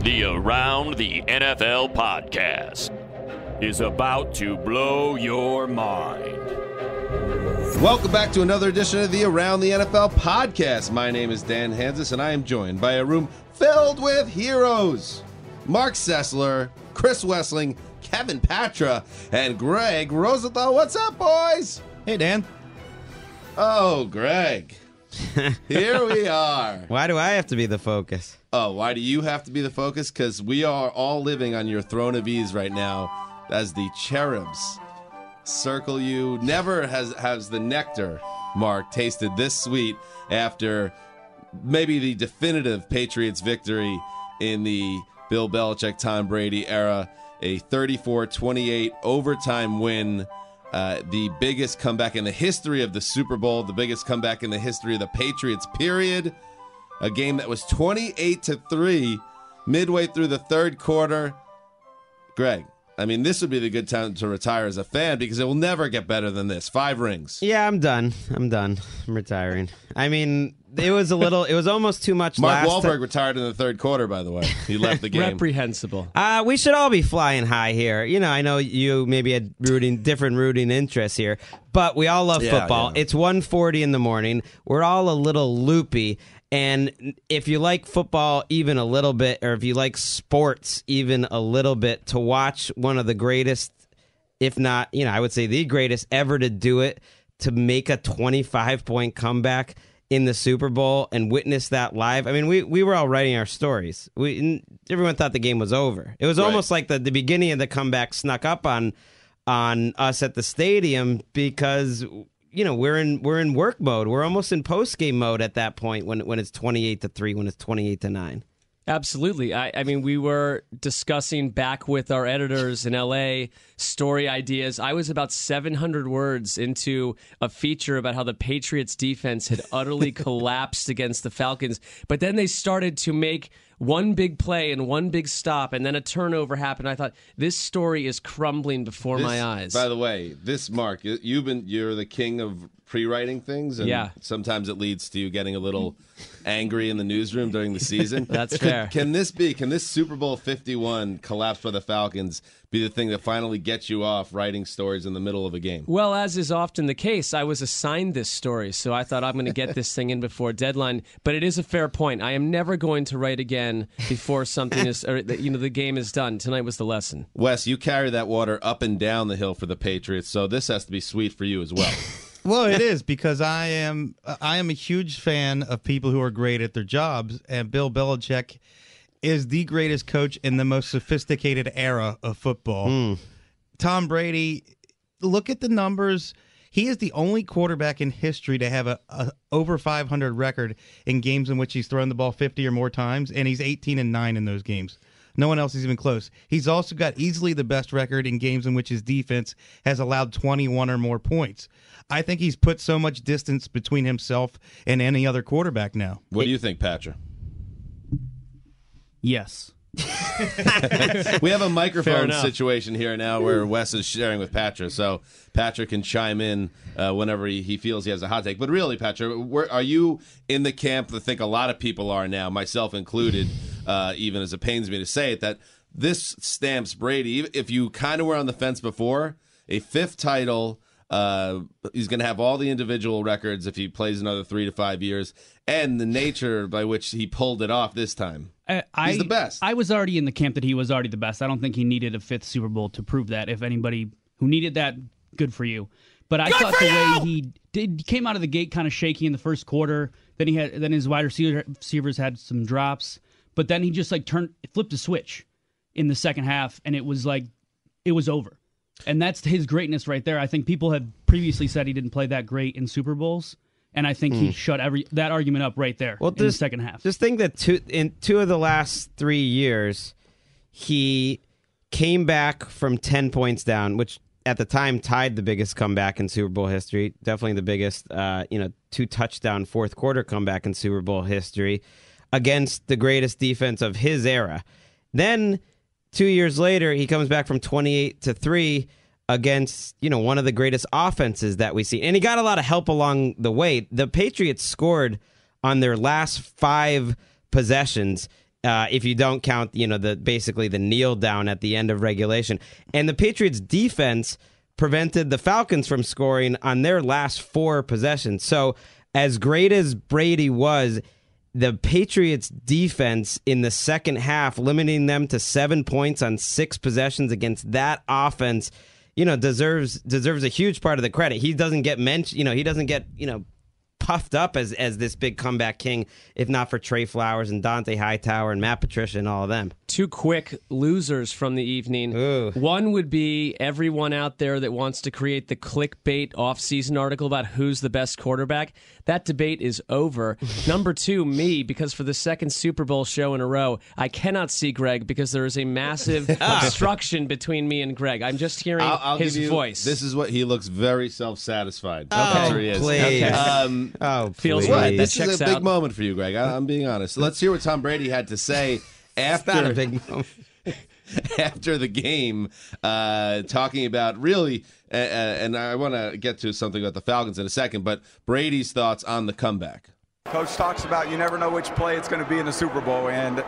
The Around the NFL podcast is about to blow your mind. Welcome back to another edition of the Around the NFL podcast. My name is Dan Hanzus, and I am joined by a room filled with heroes Marc Sessler, Chris Wesseling, Kevin Patra, and Gregg Rosenthal. What's up, boys? Hey, Dan. Oh, Greg. Here we are. Why do I have to be the focus? Oh, why do you have to be the focus? Because we are all living on your throne of ease right now as the cherubs circle you. Never has has the nectar, Mark, tasted this sweet after maybe the definitive Patriots victory in the Bill Belichick, Tom Brady era. A 34 28 overtime win. Uh, the biggest comeback in the history of the Super Bowl, the biggest comeback in the history of the Patriots, period. A game that was 28 to 3 midway through the third quarter. Greg, I mean, this would be the good time to retire as a fan because it will never get better than this. Five rings. Yeah, I'm done. I'm done. I'm retiring. I mean, it was a little. It was almost too much. Mark last Wahlberg retired in the third quarter. By the way, he left the game. Reprehensible. Uh, we should all be flying high here. You know, I know you maybe had rooting different rooting interests here, but we all love Yeah, football. yeah. It's 1:40 in the morning. We're all a little loopy. And if you like football even a little bit, or if you like sports even a little bit, to watch one of the greatest, if not, you know, I would say the greatest ever to do it, to make a 25 point comeback in the Super Bowl and witness that live. I mean, we, we were all writing our stories. We everyone thought the game was over. It was Right. almost like the, the beginning of the comeback snuck up on on us at the stadium because you know we're in we're in work mode. We're almost in post game mode at that point when when it's twenty eight to three, when it's twenty eight to nine. Absolutely. I, I mean, we were discussing back with our editors in LA story ideas. I was about 700 words into a feature about how the Patriots defense had utterly collapsed against the Falcons. But then they started to make one big play and one big stop, and then a turnover happened. I thought, this story is crumbling before This- my eyes. By the way, this Mark, you- you've been you're the king of pre-writing things, and Yeah. sometimes it leads to you getting a little angry in the newsroom during the season. That's Can- fair. Can this be? Can this Super Bowl Fifty One collapse by the Falcons be the thing that finally gets you off writing stories in the middle of a game? Well, as is often the case, I was assigned this story, so I thought I'm going to get this thing in before deadline. But it is a fair point. I am never going to write again before something is, or you know, the game is done. Tonight was the lesson. Wes, you carry that water up and down the hill for the Patriots, so this has to be sweet for you as well. Well, it is because I am I am a huge fan of people who are great at their jobs, and Bill Belichick is the greatest coach in the most sophisticated era of football. Hmm. Tom Brady, look at the numbers. He is the only quarterback in history to have a, a over 500 record in games in which he's thrown the ball 50 or more times, and he's 18 and nine in those games. No one else is even close. He's also got easily the best record in games in which his defense has allowed 21 or more points. I think he's put so much distance between himself and any other quarterback now. what do you think, Patra? Yes. We have a microphone situation here now where Wes is sharing with Patrick, so Patrick can chime in uh, whenever he, he feels he has a hot take. But really, Patrick, where, are you in the camp that I think a lot of people are now, myself included, uh, even as it pains me to say it, that this stamps Brady, if you kind of were on the fence before, a fifth title, Uh, he's going to have all the individual records if he plays another three to five years, and the nature by which he pulled it off this time. I, I, He's the best. I was already in the camp that he was already the best. I don't think he needed a fifth Super Bowl to prove that. If anybody who needed that, good for you. But I thought the way he did came out of the gate kind of shaky in the first quarter. Then he had then his wide receivers had some drops, but then he just like turned flipped a switch in the second half, and it was like it was over. And that's his greatness right there. I think people have previously said he didn't play that great in Super Bowls, and I think he shut every that argument up right there Well, in the second half. Just think that two in two of the last three years, he came back from ten points down, which at the time tied the biggest comeback in Super Bowl history. Definitely the biggest, uh, you know, two touchdown fourth quarter comeback in Super Bowl history against the greatest defense of his era. Then two years later, he comes back from twenty eight to three against you know one of the greatest offenses that we see, and he got a lot of help along the way. The Patriots scored on their last five possessions. Uh, if you don't count, you know, the basically the kneel down at the end of regulation, and the Patriots defense prevented the Falcons from scoring on their last four possessions. So, as great as Brady was, the Patriots defense in the second half, limiting them to seven points on six possessions against that offense, you know, deserves deserves a huge part of the credit. He doesn't get mentioned, you know, he doesn't get, you know, puffed up as as this big comeback king, if not for Trey Flowers and Dante Hightower and Matt Patricia and all of them. Two quick losers from the evening. Ooh. One would be everyone out there that wants to create the clickbait off-season article about who's the best quarterback. That debate is over. Number two, me, because for the second Super Bowl show in a row, I cannot see Greg because there is a massive obstruction between me and Greg. I'm just hearing I'll, I'll his you, voice. This is what he looks very self-satisfied. Oh, That's what he is. please. Um, Oh, Feels please. right. This is a big out. moment for you, Greg. I, I'm being honest. Let's hear what Tom Brady had to say after Not a big moment. after the game, uh, talking about really, and I want to get to something about the Falcons in a second, but Brady's thoughts on the comeback. Coach talks about you never know which play it's going to be in the Super Bowl, and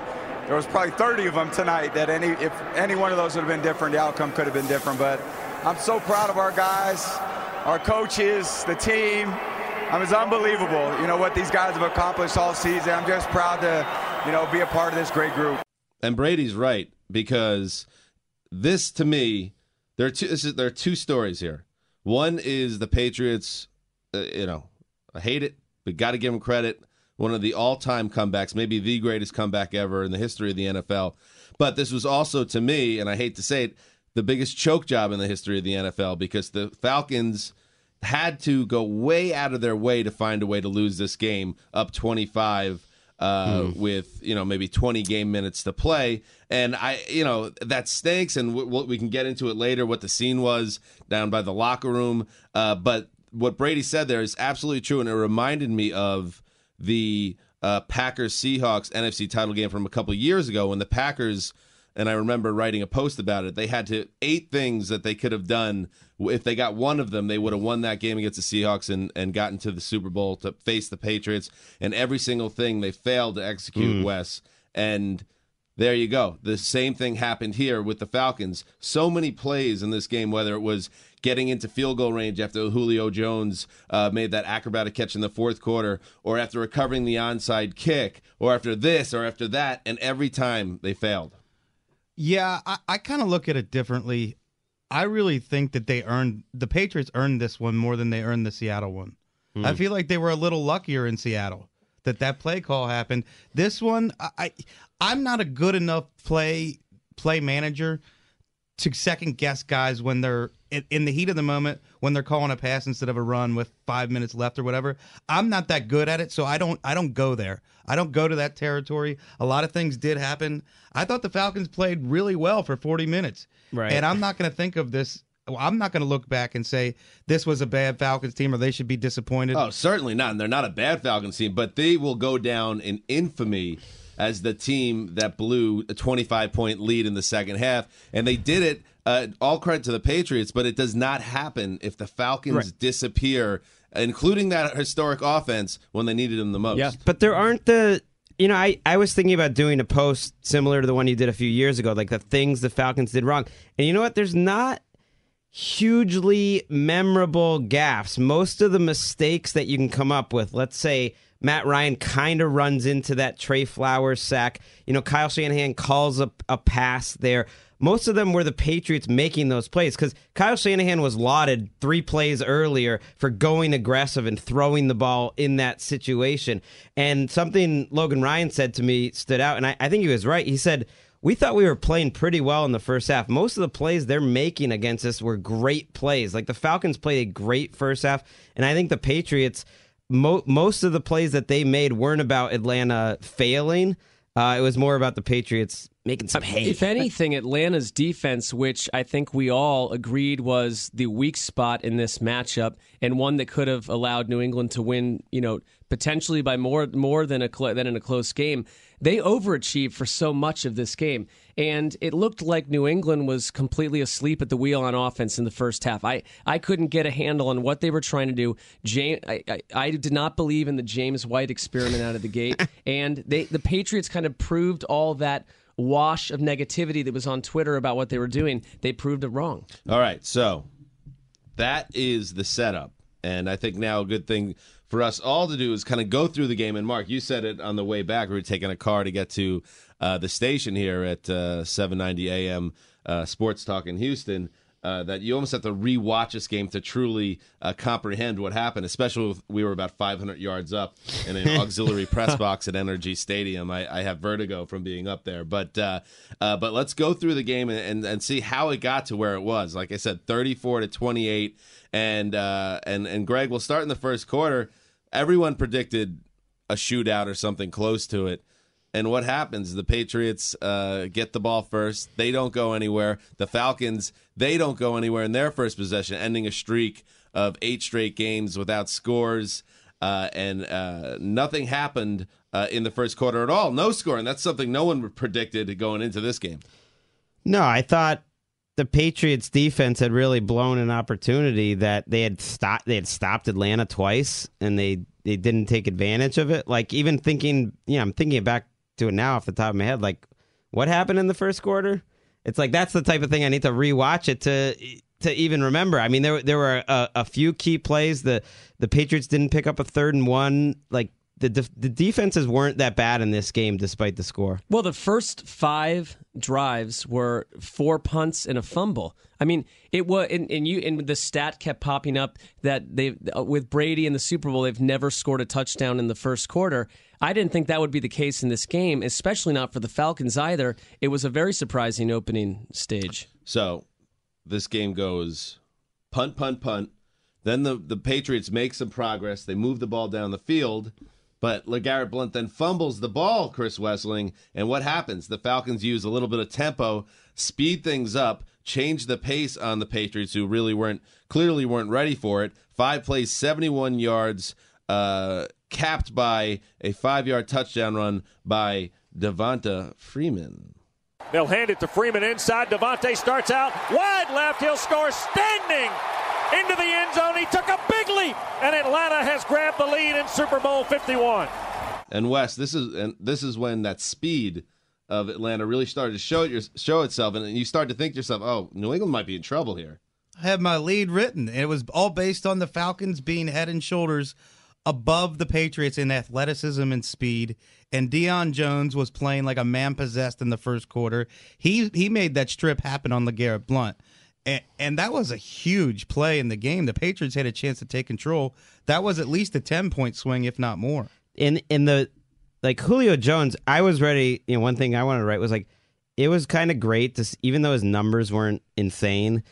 there was probably 30 of them tonight. That any if any one of those would have been different, the outcome could have been different. But I'm so proud of our guys, our coaches, the team. I mean, it's unbelievable, you know, what these guys have accomplished all season. I'm just proud to, you know, be a part of this great group. And Brady's right because this, to me, there are two. Is, there are two stories here. One is the Patriots. Uh, you know, I hate it, but got to give them credit. One of the all-time comebacks, maybe the greatest comeback ever in the history of the NFL. But this was also, to me, and I hate to say it, the biggest choke job in the history of the NFL because the Falcons had to go way out of their way to find a way to lose this game up 25 uh, with you know maybe 20 game minutes to play. And i you know that stinks and w- w- we can get into it later what the scene was down by the locker room. Uh, but what brady said there is absolutely true and it reminded me of the uh, packers seahawks nfc title game from a couple years ago when the packers and I remember writing a post about it. They had to eight things that they could have done. If they got one of them, they would have won that game against the Seahawks and, and gotten to the Super Bowl to face the Patriots. And every single thing they failed to execute, Wes. And there you go. The same thing happened here with the Falcons. So many plays in this game, whether it was getting into field goal range after Julio Jones uh, made that acrobatic catch in the fourth quarter, or after recovering the onside kick, or after this, or after that, and every time they failed. Yeah, I, I kind of look at it differently. I really think that they earned the Patriots earned this one more than they earned the Seattle one. Hmm. I feel like they were a little luckier in Seattle that that play call happened. This one, I, I I'm not a good enough play play manager to second guess guys when they're in, in the heat of the moment when they're calling a pass instead of a run with five minutes left or whatever. I'm not that good at it, so I don't I don't go there. I don't go to that territory. A lot of things did happen. I thought the Falcons played really well for 40 minutes, Right. and I'm not going to think of this. I'm not going to look back and say this was a bad Falcons team or they should be disappointed. Oh, certainly not. And they're not a bad Falcons team, but they will go down in infamy as the team that blew a 25 point lead in the second half. And they did it, uh, all credit to the Patriots, but it does not happen if the Falcons disappear, including that historic offense when they needed them the most. Yeah. But there aren't the you know, I, I was thinking about doing a post similar to the one you did a few years ago, like the things the Falcons did wrong. And you know what? There's not hugely memorable gaffes. Most of the mistakes that you can come up with, let's say Matt Ryan kind of runs into that Trey Flowers sack. You know, Kyle Shanahan calls a, a pass there. Most of them were the Patriots making those plays because Kyle Shanahan was lauded three plays earlier for going aggressive and throwing the ball in that situation. And something Logan Ryan said to me stood out, and I, I think he was right. He said, we thought we were playing pretty well in the first half. Most of the plays they're making against us were great plays. Like the Falcons played a great first half, and I think the Patriots, mo- most of the plays that they made weren't about Atlanta failing. Uh, it was more about the Patriots making some hay. If anything, Atlanta's defense, which I think we all agreed was the weak spot in this matchup, and one that could have allowed New England to win, you know, potentially by more more than a than in a close game, they overachieved for so much of this game, and it looked like New England was completely asleep at the wheel on offense in the first half. I I couldn't get a handle on what they were trying to do. James, I, I, I did not believe in the James White experiment out of the gate, and they the Patriots kind of proved all that wash of negativity that was on Twitter about what they were doing. They proved it wrong. All right, so that is the setup, and I think now a good thing for us all to do is kind of go through the game. And Mark, you said it on the way back. We were taking a car to get to uh, the station here at uh, 790 AM uh, Sports Talk in Houston. Uh, that you almost have to rewatch this game to truly uh, comprehend what happened. Especially if we were about 500 yards up in an auxiliary press box at NRG Stadium. I, I, have vertigo from being up there. But uh, uh but let's go through the game and, and, and see how it got to where it was. Like I said, 34 to 28. And uh, and and Greg, we'll start in the first quarter. Everyone predicted a shootout or something close to it. And what happens? The Patriots uh, get the ball first. They don't go anywhere. The Falcons, they don't go anywhere in their first possession, ending a streak of eight straight games without scores. Uh, and uh, nothing happened uh, in the first quarter at all. No scoring. That's something no one predicted going into this game. No, I thought the Patriots defense had really blown an opportunity that they had stopped they had stopped Atlanta twice and they they didn't take advantage of it. Like even thinking, yeah, you know, I'm thinking back to it now off the top of my head. Like, what happened in the first quarter? It's like that's the type of thing I need to rewatch it to to even remember. I mean, there there were a, a few key plays. The the Patriots didn't pick up a third and one. Like the the defenses weren't that bad in this game despite the score. Well, the first five drives were four punts and a fumble. I mean, it was and, and you and the stat kept popping up that they with Brady in the Super Bowl they've never scored a touchdown in the first quarter. I didn't think that would be the case in this game, especially not for the Falcons either. It was a very surprising opening stage. So, this game goes punt, punt, punt. Then the the Patriots make some progress. They move the ball down the field but LeGarrette Blunt then fumbles the ball, Chris Wesseling. And what happens? The Falcons use a little bit of tempo, speed things up, change the pace on the Patriots, who really weren't, clearly weren't ready for it. Five plays, 71 yards, uh, capped by a five yard touchdown run by Devonta Freeman. They'll hand it to Freeman inside. Devontae starts out wide left. He'll score standing into the end zone. He took a big leap, and Atlanta has grabbed the lead in Super Bowl 51. And Wes, this is and this is when that speed of Atlanta really started to show it, show itself, and you start to think to yourself, "Oh, New England might be in trouble here." I had my lead written, and it was all based on the Falcons being head and shoulders above the Patriots in athleticism and speed. And Deion Jones was playing like a man possessed in the first quarter. He he made that strip happen on LeGarrette Blunt. And, and that was a huge play in the game. The Patriots had a chance to take control. That was at least a 10 point swing, if not more. In in the like Julio Jones, I was ready. You know, one thing I wanted to write was like, it was kind of great to, even though his numbers weren't insane.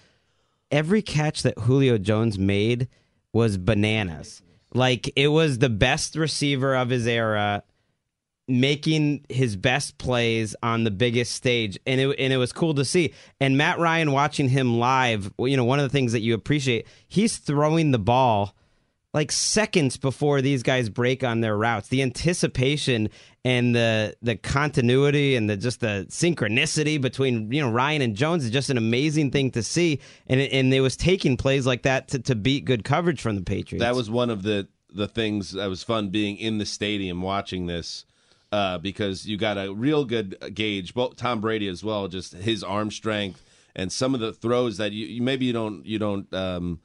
Every catch that Julio Jones made was bananas. Like it was the best receiver of his era making his best plays on the biggest stage. And it and it was cool to see. And Matt Ryan watching him live you know one of the things that you appreciate he's throwing the ball like seconds before these guys break on their routes the anticipation and the the continuity and the just the synchronicity between you know Ryan and Jones is just an amazing thing to see and and it was taking plays like that to, to beat good coverage from the Patriots that was one of the the things that was fun being in the stadium watching this uh, because you got a real good gauge. Both Tom Brady as well, just his arm strength and some of the throws that you, you maybe you don't you don't um,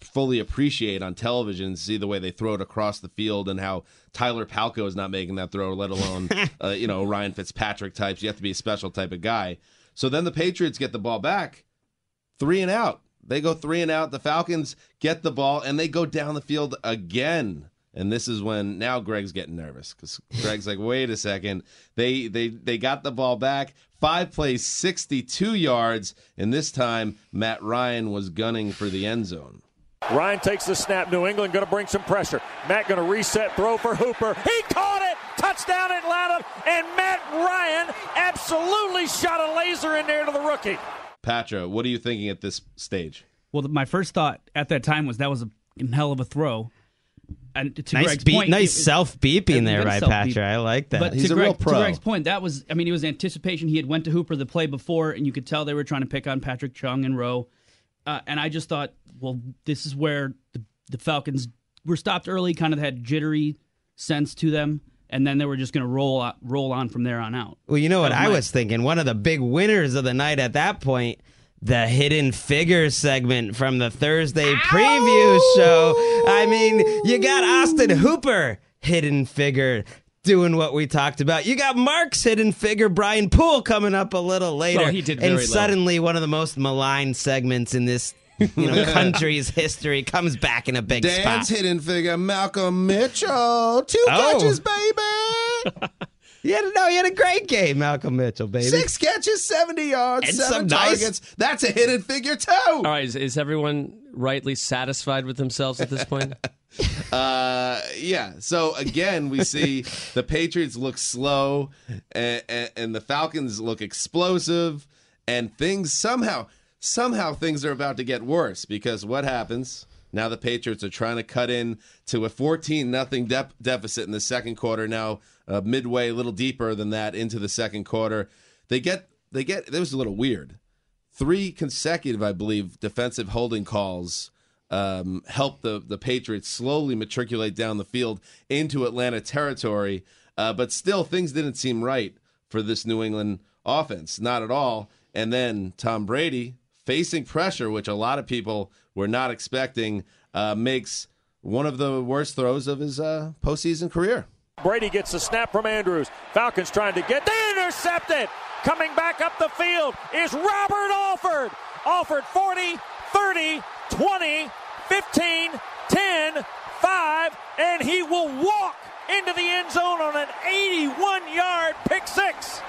fully appreciate on television. See the way they throw it across the field and how Tyler Palko is not making that throw, let alone uh, you know Ryan Fitzpatrick types. You have to be a special type of guy. So then the Patriots get the ball back, three and out. They go three and out. The Falcons get the ball and they go down the field again. And this is when now Greg's getting nervous because Greg's like, wait a second. They they they got the ball back. Five plays, 62 yards, and this time Matt Ryan was gunning for the end zone. Ryan takes the snap. New England going to bring some pressure. Matt going to reset throw for Hooper. He caught it. Touchdown Atlanta. And Matt Ryan absolutely shot a laser in there to the rookie. Patra, what are you thinking at this stage? Well, my first thought at that time was that was a hell of a throw. And to nice Greg's beep, point, nice it- self beeping there, very right, self-beep. Patra? I like that. But He's to, a real Greg, to. Greg's point, that was I mean, it was anticipation. He had went to Hooper the play before, and you could tell they were trying to pick on Patrick Chung and Rowe. Uh, and I just thought, well, this is where the, the Falcons were stopped early, kind of had jittery sense to them, and then they were just going to roll out, roll on from there on out. Well, you know what I was thinking? One of the big winners of the night at that point, the hidden figures segment from the Thursday preview show. I mean, you got Austin Hooper, hidden figure. Doing what we talked about. You got Mark's hidden figure, Brian Poole, coming up a little later. Well, he did and very low. suddenly one of the most maligned segments in this you know, country's history comes back in a big Dan's spot. hidden figure, Malcolm Mitchell. Two Oh. catches, baby. He had, no, he had a great game, Malcolm Mitchell, baby. Six catches, 70 yards, And seven some nice- targets. That's a hidden figure, too. All right, is, is everyone rightly satisfied with themselves at this point? Uh, yeah. So again, we see the Patriots look slow, and, and, and the Falcons look explosive, and things somehow, somehow things are about to get worse because what happens? Now the Patriots are trying to cut in to a 14 nothing dep deficit in the second quarter. Now uh, midway, a little deeper than that into the second quarter, they get they get. It was a little weird. Three consecutive, I believe, defensive holding calls um, helped the the Patriots slowly matriculate down the field into Atlanta territory. Uh, but still, things didn't seem right for this New England offense, not at all. And then Tom Brady facing pressure, which a lot of people were not expecting, uh, makes one of the worst throws of his uh, postseason career. Brady gets the snap from Andrews. Falcons trying to get they intercept it. Coming back up the field is Robert Alford. Alford 40, 30, 20, 15, 10, 5, and he will walk into the end zone on an 81 yard pick six.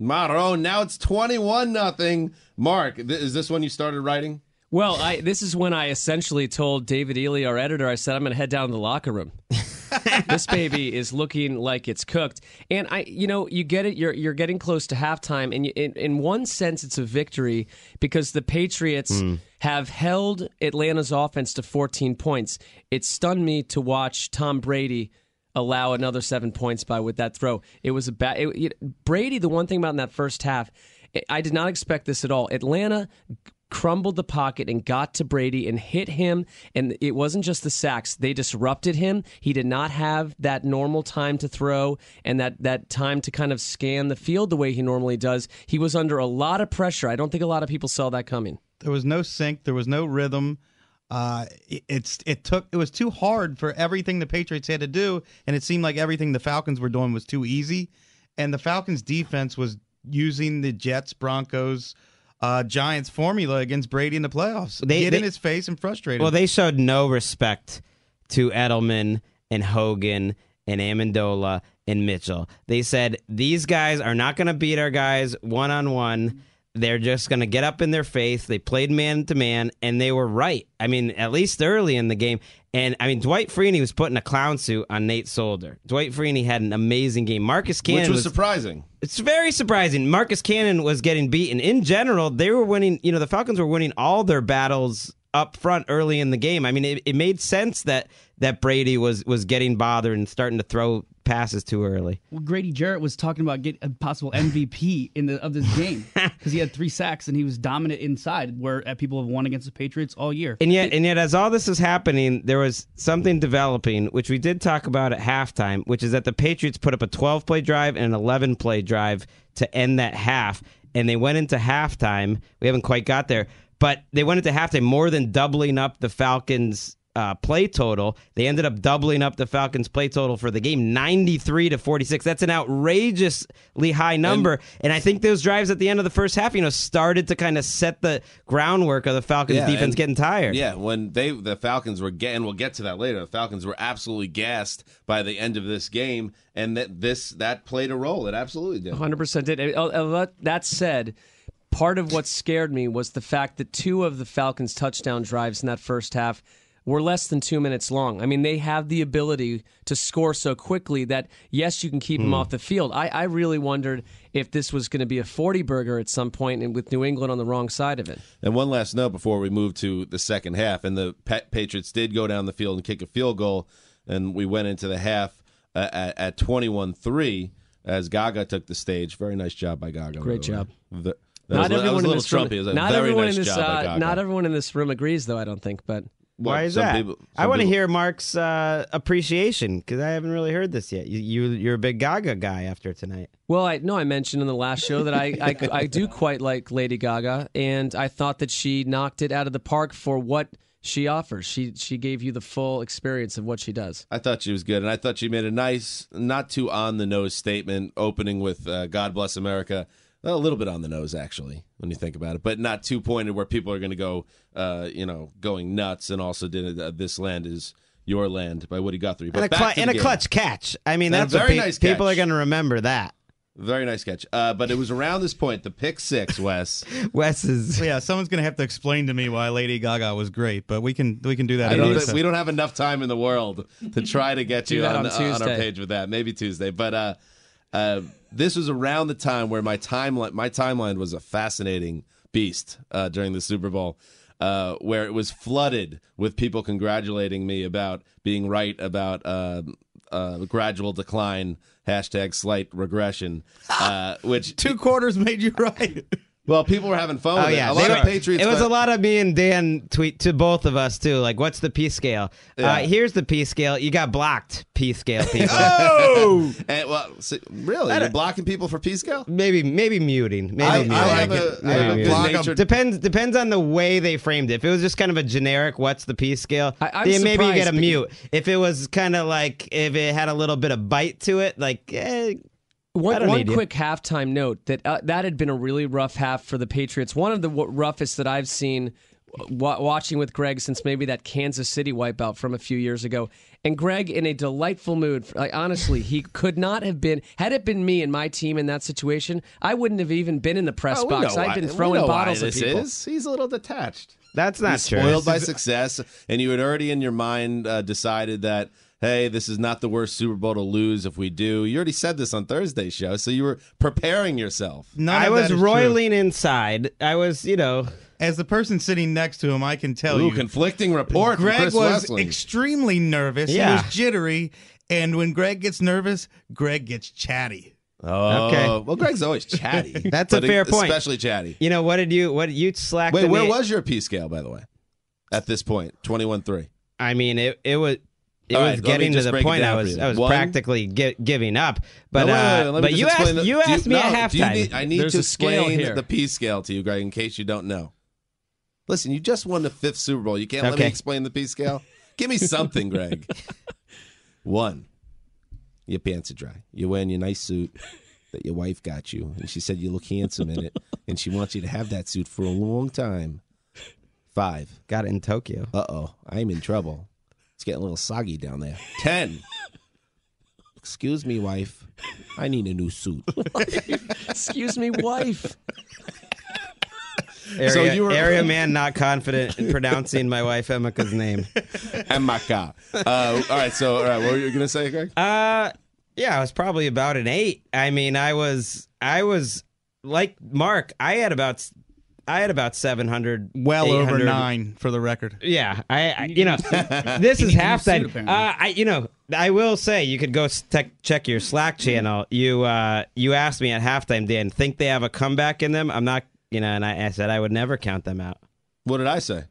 Marone, now it's 21 nothing. Mark, th- is this one you started writing? Well, I, this is when I essentially told David Ely, our editor, I said I'm going to head down to the locker room. this baby is looking like it's cooked, and I, you know, you get it. You're you're getting close to halftime, and you, in in one sense, it's a victory because the Patriots hmm. have held Atlanta's offense to 14 points. It stunned me to watch Tom Brady allow another seven points by with that throw. It was a bad. Brady, the one thing about in that first half, I did not expect this at all. Atlanta crumbled the pocket and got to Brady and hit him. And it wasn't just the sacks; they disrupted him. He did not have that normal time to throw and that that time to kind of scan the field the way he normally does. He was under a lot of pressure. I don't think a lot of people saw that coming. There was no sync. There was no rhythm. Uh, it, it's it took it was too hard for everything the Patriots had to do, and it seemed like everything the Falcons were doing was too easy. And the Falcons defense was using the Jets, Broncos, uh, Giants formula against Brady in the playoffs. They- Get they- in his face and frustrate him. Well, they showed no respect to Edelman and Hogan and Amendola and Mitchell. They said these guys are not going to beat our guys one on one. They're just going to get up in their face. They played man to man, and they were right. I mean, at least early in the game. And I mean, Dwight Freeney was putting a clown suit on Nate Solder. Dwight Freeney had an amazing game. Marcus Cannon Which was, was surprising. it's very surprising. Marcus Cannon was getting beaten. In general, they were winning. You know, the Falcons were winning all their battles up front early in the game. I mean, it, it made sense that that Brady was was getting bothered and starting to throw passes too early. Well, Grady Jarrett was talking about getting a possible MVP in the of this game because he had three sacks and he was dominant inside, where uh, people have won against the Patriots all year. And yet, and yet, as all this is happening, there was something developing, which we did talk about at halftime, which is that the Patriots put up a 12 play drive and an 11 play drive to end that half, and they went into halftime. We haven't quite got there, but they went into halftime more than doubling up the Falcons' uh, play total. They ended up doubling up the Falcons' play total for the game, 93 to 46. That's an outrageously high number. And, and I think those drives at the end of the first half, you know, started to kind of set the groundwork of the Falcons' Yeah, defense and- getting tired. Yeah, when they the Falcons were getting, we'll get to that later. The Falcons were absolutely gassed by the end of this game, and that this that played a role. It absolutely did. 100% did. Uh, that- That said, part of what scared me was the fact that two of the Falcons' touchdown drives in that first half were less than two minutes long. I mean, they have the ability to score so quickly that, yes, you can keep them off the field. I, I really wondered if this was going to be a 40 burger at some point and with New England on the wrong side of it. And one last note before we move to the second half, and the Pa- Patriots did go down the field and kick a field goal, and we went into the half uh, at, at 21-3 as Gaga took the stage. Very nice job by Gaga. Great job. The- not was, everyone in this room, trumpy. It was a not very everyone in this job by uh, not everyone in this room agrees though, I don't think, but Well, Why is some that? people- I want to hear Mark's uh, appreciation because I haven't really heard this yet. You, you you're a big Gaga guy after tonight. Well, I know I mentioned in the last show that I, I, I do quite like Lady Gaga, and I thought that she knocked it out of the park for what she offers. She she gave you the full experience of what she does. I thought she was good, and I thought she made a nice, not too on the nose statement, opening with uh, "God bless America." Well, a little bit on the nose, actually, when you think about it, but not too pointed where people are going to go, uh, you know, going nuts. And also did uh, "This Land Is Your Land" by Woody Guthrie. But And a, back clu- to the and a clutch catch. I mean, And a that's what very pe- nice people are going to remember. That Very nice catch. Uh, but it was around this point, the pick six, Wes. Wes is. Yeah, someone's gonna have to explain to me why Lady Gaga was great, but we can we can do that. I don't, we don't have enough time in the world to try to get you that on, on on our page with that. Maybe Tuesday, but uh, uh, this was around the time where my timeline my timeline was a fascinating beast uh, during the Super Bowl. Uh, where it was flooded with people congratulating me about being right about uh, uh, gradual decline, hashtag slight regression, uh, which Two quarters made you right. Well, people were having fun Oh with yeah, it. A lot They of Patriots. It was fans- a lot of me and Dan tweet to both of us too. Like, what's the P scale? Yeah. Uh, here's the P scale. You got blocked. P scale people. Oh, and, well, see, really, you're blocking people for P scale. maybe maybe muting. Maybe I, muting. I have like a, it. I have a Maybe natured. Depends depends on the way they framed it. If it was just kind of a generic "What's the P scale," I- I'm then maybe you get a surprised, mute. If it was kind of like if it had a little bit of bite to it, like eh, I One, one need you. quick halftime note that uh, that had been a really rough half for the Patriots. One of the w- roughest that I've seen wa watching with Greg since maybe that Kansas City wipeout from a few years ago. And Greg in a delightful mood. Like, honestly, he could not have been. Had it been me and my team in that situation, I wouldn't have even been in the press Oh, box. I'd why- been we throwing know why bottles at this people. Is. He's a little detached. that's not He's true. spoiled by success, and you had already in your mind uh, decided that hey, this is not the worst Super Bowl to lose if we do. You already said this on Thursday's show, so you were preparing yourself. None I was that is true. roiling inside. I was, you know, As the person sitting next to him, I can tell Ooh, you, conflicting report. from Greg Chris was Wesseling. extremely nervous. Yeah. He was jittery, and when Greg gets nervous, Greg gets chatty. oh, Okay. well, Greg's always chatty. That's a fair point. especially chatty. you know what did you what you slacked? Wait, where me- was your P scale, by the way? At this point, twenty-one three. I mean, it it was. It All was right, getting to the point I was. I was One- practically gi- giving up. But No, wait, wait, uh, wait, let me but you asked the- you do asked me no, at do halftime. need- I need There's to a scale explain here. the P scale to you, Greg, in case you don't know. Listen, you just won the fifth Super Bowl. You can't let me explain the P scale. Give me something, Greg. One, your pants are dry. You're wearing your nice suit that your wife got you, and she said you look handsome in it, and she wants you to have that suit for a long time. Five. Got it in Tokyo. Uh oh, I'm in trouble. It's getting a little soggy down there. Ten. Excuse me, wife. I need a new suit. Excuse me, wife. Area, So you were- area man not confident in pronouncing my wife Emika's name. Emeka. Uh, all right, so all right, what were you gonna say, Greg? Uh yeah, I was probably about an eight. I mean, I was I was like Mark. I had about I had about seven hundred. Well over nine for the record. Yeah, I, I you know, this is half to use suit, halftime. Uh. I, you know, I will say you could go s- tech check your Slack channel. You, uh, you asked me at halftime, Dan, think they have a comeback in them? I'm not, you know, and I, I said I would never count them out. What did I say?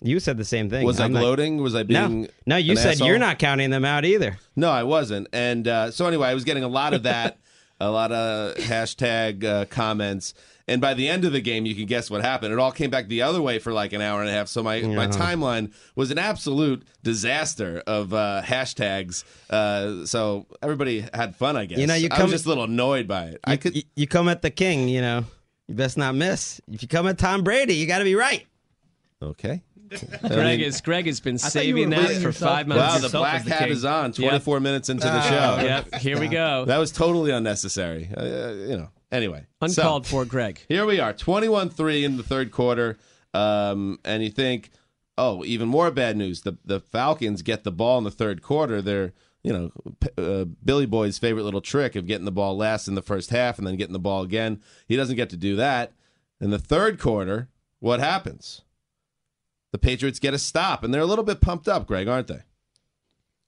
You said the same thing. Was I I'm not- Was I being no, no. You an said asshole? you're not counting them out either. No, I wasn't. And uh, so anyway, I was getting a lot of that, a lot of hashtag uh, comments. And by the end of the game, you can guess what happened. It all came back the other way for like an hour and a half. So my, my timeline was an absolute disaster of uh, hashtags. Uh, so everybody had fun, I guess. You know, you I come- was just a little annoyed by it. I You, could. you, you come at the king, you know, you best not miss. If you come at Tom Brady, you got to be right. Okay. Greg is Greg has been saving that for yourself- five months. Wow, the yourself black as the hat king. is on 24 minutes into the show. Yep, here we go. That was totally unnecessary. Uh, you know. Anyway, so- Uncalled for, Greg. Here we are, 21 3 in the third quarter. Um, and you think, oh, even more bad news. The, the Falcons get the ball in the third quarter. They're, you know, P- uh, Billy Boy's favorite little trick of getting the ball last in the first half and then getting the ball again. He doesn't get to do that. In the third quarter, what happens? The Patriots get a stop, and they're a little bit pumped up, Greg, aren't they?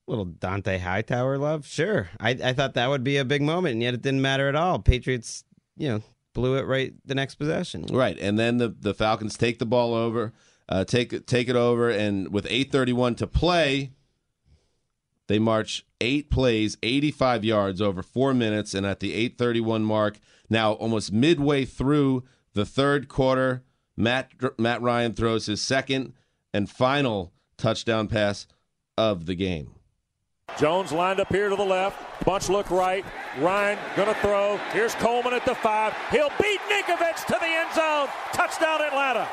Little Dante Hightower love, sure. I, I thought that would be a big moment, and yet it didn't matter at all. Patriots, you know, blew it right the next possession. Right, and then the the Falcons take the ball over, uh, take take it over, and with eight thirty one to play, they march eight plays, eighty five yards over four minutes, and at the eight thirty one mark, now almost midway through the third quarter, Matt Matt Ryan throws his second and final touchdown pass of the game. Jones lined up here to the left. Bunch look right. Ryan gonna throw. Here's Coleman at the five. He'll beat Ninkovich to the end zone. Touchdown Atlanta.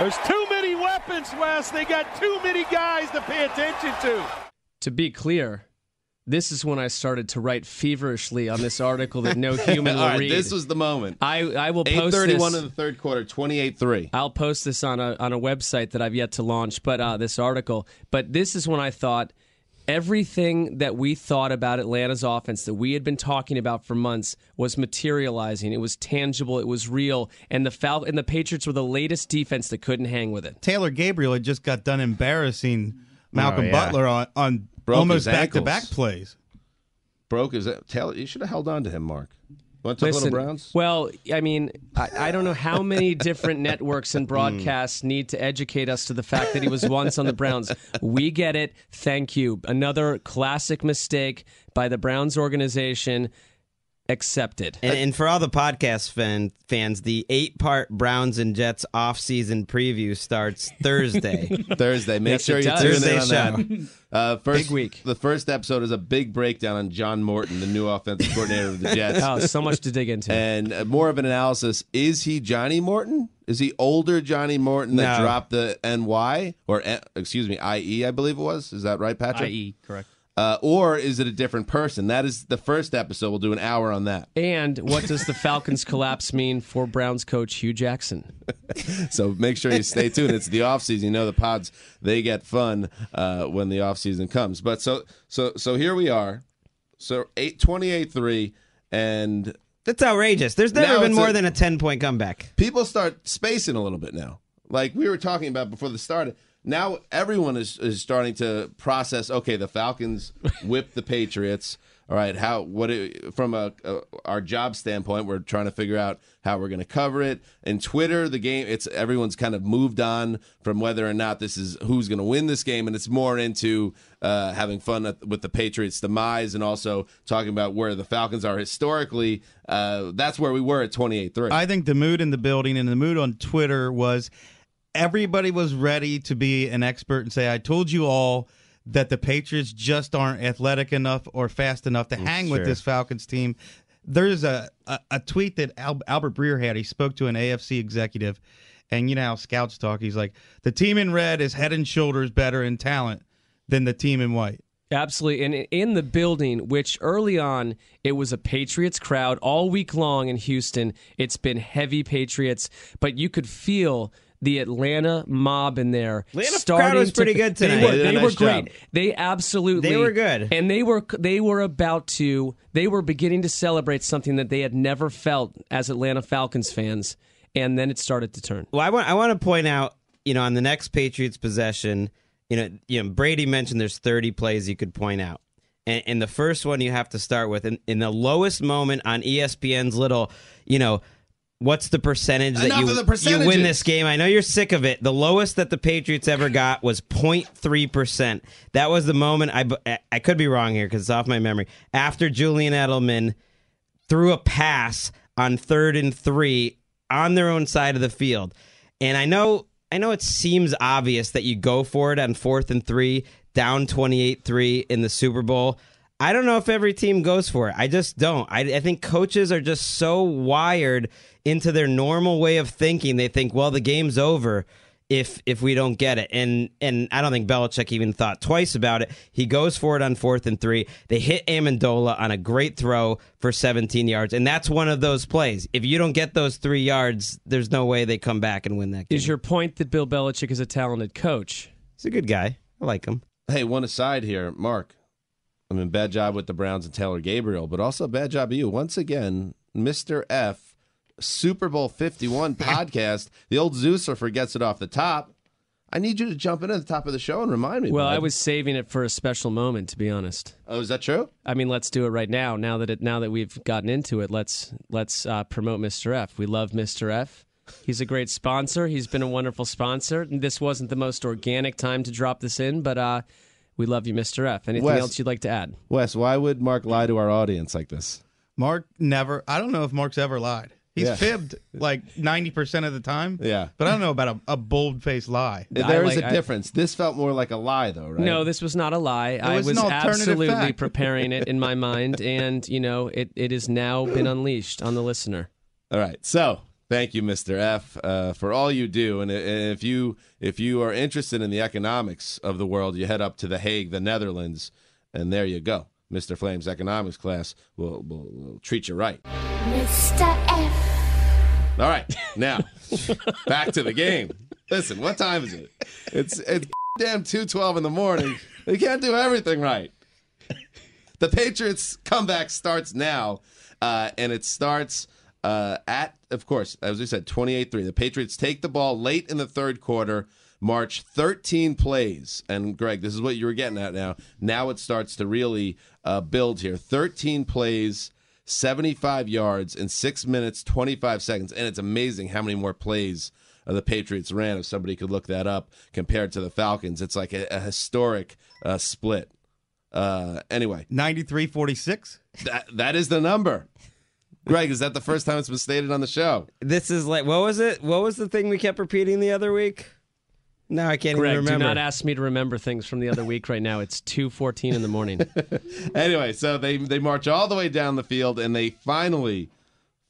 There's too many weapons, Wes. They got too many guys to pay attention to. To be clear, this is when I started to write feverishly on this article that no human will All right, read. this was the moment. I, I will Eight post thirty this. one in the third quarter, 28-3. I'll post this on a on a website that I've yet to launch, but uh, this article. But this is when I thought everything that we thought about Atlanta's offense that we had been talking about for months was materializing. It was tangible. It was real. And the Fal- and the Patriots were the latest defense that couldn't hang with it. Taylor Gabriel had just got done embarrassing Malcolm Oh, yeah. Butler on, on Broke almost back to back plays. Broke his tail. You should have held on to him, Mark. Want to talk Listen, little Browns? well, I mean, I, I don't know how many different networks and hmm. broadcasts need to educate us to the fact that he was once on the Browns. We get it. Thank you. Another classic mistake by the Browns organization. Accepted. And, and for all the podcast fan, fans, the eight part Browns and Jets off-season preview starts Thursday. Thursday. Make Yes, sure you tune Thursday in on that. Uh, first Big week. The first episode is a big breakdown on John Morton, the new offensive coordinator of the Jets, Oh, so much to dig into. and uh, more of an analysis. Is he Johnny Morton? Is he older Johnny Morton that No. dropped the NY or excuse me IE? I believe it was. Is that right, Patrick? IE, correct. Uh, or is it a different person? That is the first episode. We'll do an hour on that. and what does the Falcons collapse mean for Browns coach Hue Jackson? So make sure you stay tuned. It's the off season. You know the pods they get fun uh, when the off season comes. But so so so here we are. So eight twenty eight three, and That's outrageous. There's never been more a- than a 10 point comeback. people start spacing a little bit now. Like we were talking about before the start. Now everyone is, is starting to process. Okay, the Falcons whipped the Patriots. All right, how what it, from a, a our job standpoint, we're trying to figure out how we're going to cover it. And Twitter, the game, it's everyone's kind of moved on from whether or not this is who's going to win this game, and it's more into uh, having fun with the Patriots' demise, and also talking about where the Falcons are historically. Uh, that's where we were at twenty eight three. I think the mood in the building and the mood on Twitter was everybody was ready to be an expert and say, I told you all that the Patriots just aren't athletic enough or fast enough to mm, hang with this Falcons team. There's a, a, a tweet that Al, Albert Breer had. He spoke to an AFC executive, and you know how scouts talk. He's like, the team in red is head and shoulders better in talent than the team in white. Absolutely. And in the building, which early on it was a Patriots crowd all week long in Houston, it's been heavy Patriots, but you could feel the Atlanta mob in there. Atlanta starting crowd was to- pretty good They tonight. were, They did they nice were great. job. They absolutely They were good. and they were they were about to they were beginning to celebrate something that they had never felt as Atlanta Falcons fans. and then it started to turn. Well, I want I want to point out, you know, on the next Patriots possession, you know, you know, Brady mentioned there's 30 plays you could point out. And, and the first one you have to start with, in, in the lowest moment on ESPN's little, you know, what's the percentage that Enough you, of the you win this game? I know you're sick of it. The lowest that the Patriots ever got was 0.3%. That was the moment, I, I could be wrong here because it's off my memory, after Julian Edelman threw a pass on third and three on their own side of the field. And I know I know it seems obvious that you go for it on fourth and three, down 28-3 in the Super Bowl. I don't know if every team goes for it. I just don't. I, I think coaches are just so wired into their normal way of thinking. They think, well, the game's over if if we don't get it. And and I don't think Belichick even thought twice about it. He goes for it on fourth and three. They hit Amendola on a great throw for 17 yards, and that's one of those plays. If you don't get those three yards, there's no way they come back and win that game. Is your point that Bill Belichick is a talented coach? He's a good guy. I like him. Hey, one aside here, Mark. I mean, bad job with the Browns and Taylor Gabriel, but also bad job of you. Once again, Mr. F, Super Bowl 51 podcast. The old Zeuser forgets it off the top. I need you to jump in at the top of the show and remind me. Well, bud. I was saving it for a special moment, to be honest. Oh, is that true? I mean, let's do it right now. Now that it, now that we've gotten into it, let's let's uh, promote Mr. F. We love Mr. F. He's a great sponsor. He's been a wonderful sponsor. And this wasn't the most organic time to drop this in, but uh, we love you, Mr. F. Anything Wes. else you'd like to add? Wes, why would Mark lie to our audience like this? Mark never. I don't know if Mark's ever lied. He's Yeah. fibbed like ninety percent of the time. Yeah. but I don't know about a, a bold faced lie. There is like- a I- difference. this felt more like a lie, though, right? No, this was not a lie. I was was absolutely fact. preparing it in my mind, and you know, it, it has now been unleashed on the listener. All right. So thank you, Mr. F, uh, for all you do. And if you if you are interested in the economics of the world, you head up to The Hague, the Netherlands, and there you go. Mr. Flame's economics class will, will, will treat you right. Mr. F. All right. Now, back to the game. Listen, what time is it? It's it's damn 2:12 in the morning. They can't do everything right. The Patriots comeback starts now, uh, and it starts uh, at, of course, as we said, 28-3. The Patriots take the ball late in the third quarter, march 13 plays, and Greg, this is what you were getting at now. Now it starts to really uh, build here. 13 plays. 75 yards in six minutes, 25 seconds. And it's amazing how many more plays uh, the Patriots ran. If somebody could look that up compared to the Falcons, it's like a, a historic uh, split. Uh, anyway, 93-46? that that is the number. Greg, is that the first time it's been stated on the show? This is like what was it? What was the thing we kept repeating the other week? No, I can't Greg, even do not ask me to remember things from the other week right now. It's 2.14 in the morning. anyway, so they they march all the way down the field and they finally,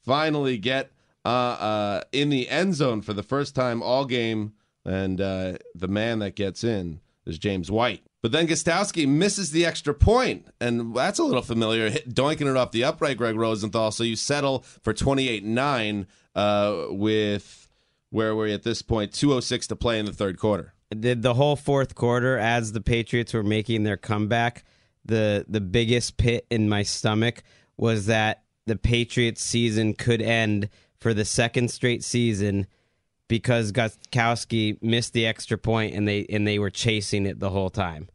finally get uh, uh, in the end zone for the first time all game. And uh, the man that gets in is James White. But then Gostkowski misses the extra point, and that's a little familiar, hit, doinking it off the upright, Greg Rosenthal. So you settle for 28 9 uh, with, where were we at this point? 2.06 to play in the third quarter. the whole fourth quarter as the Patriots were making their comeback, the the biggest pit in my stomach was that the Patriots season could end for the second straight season because Gostkowski missed the extra point and they and they were chasing it the whole time.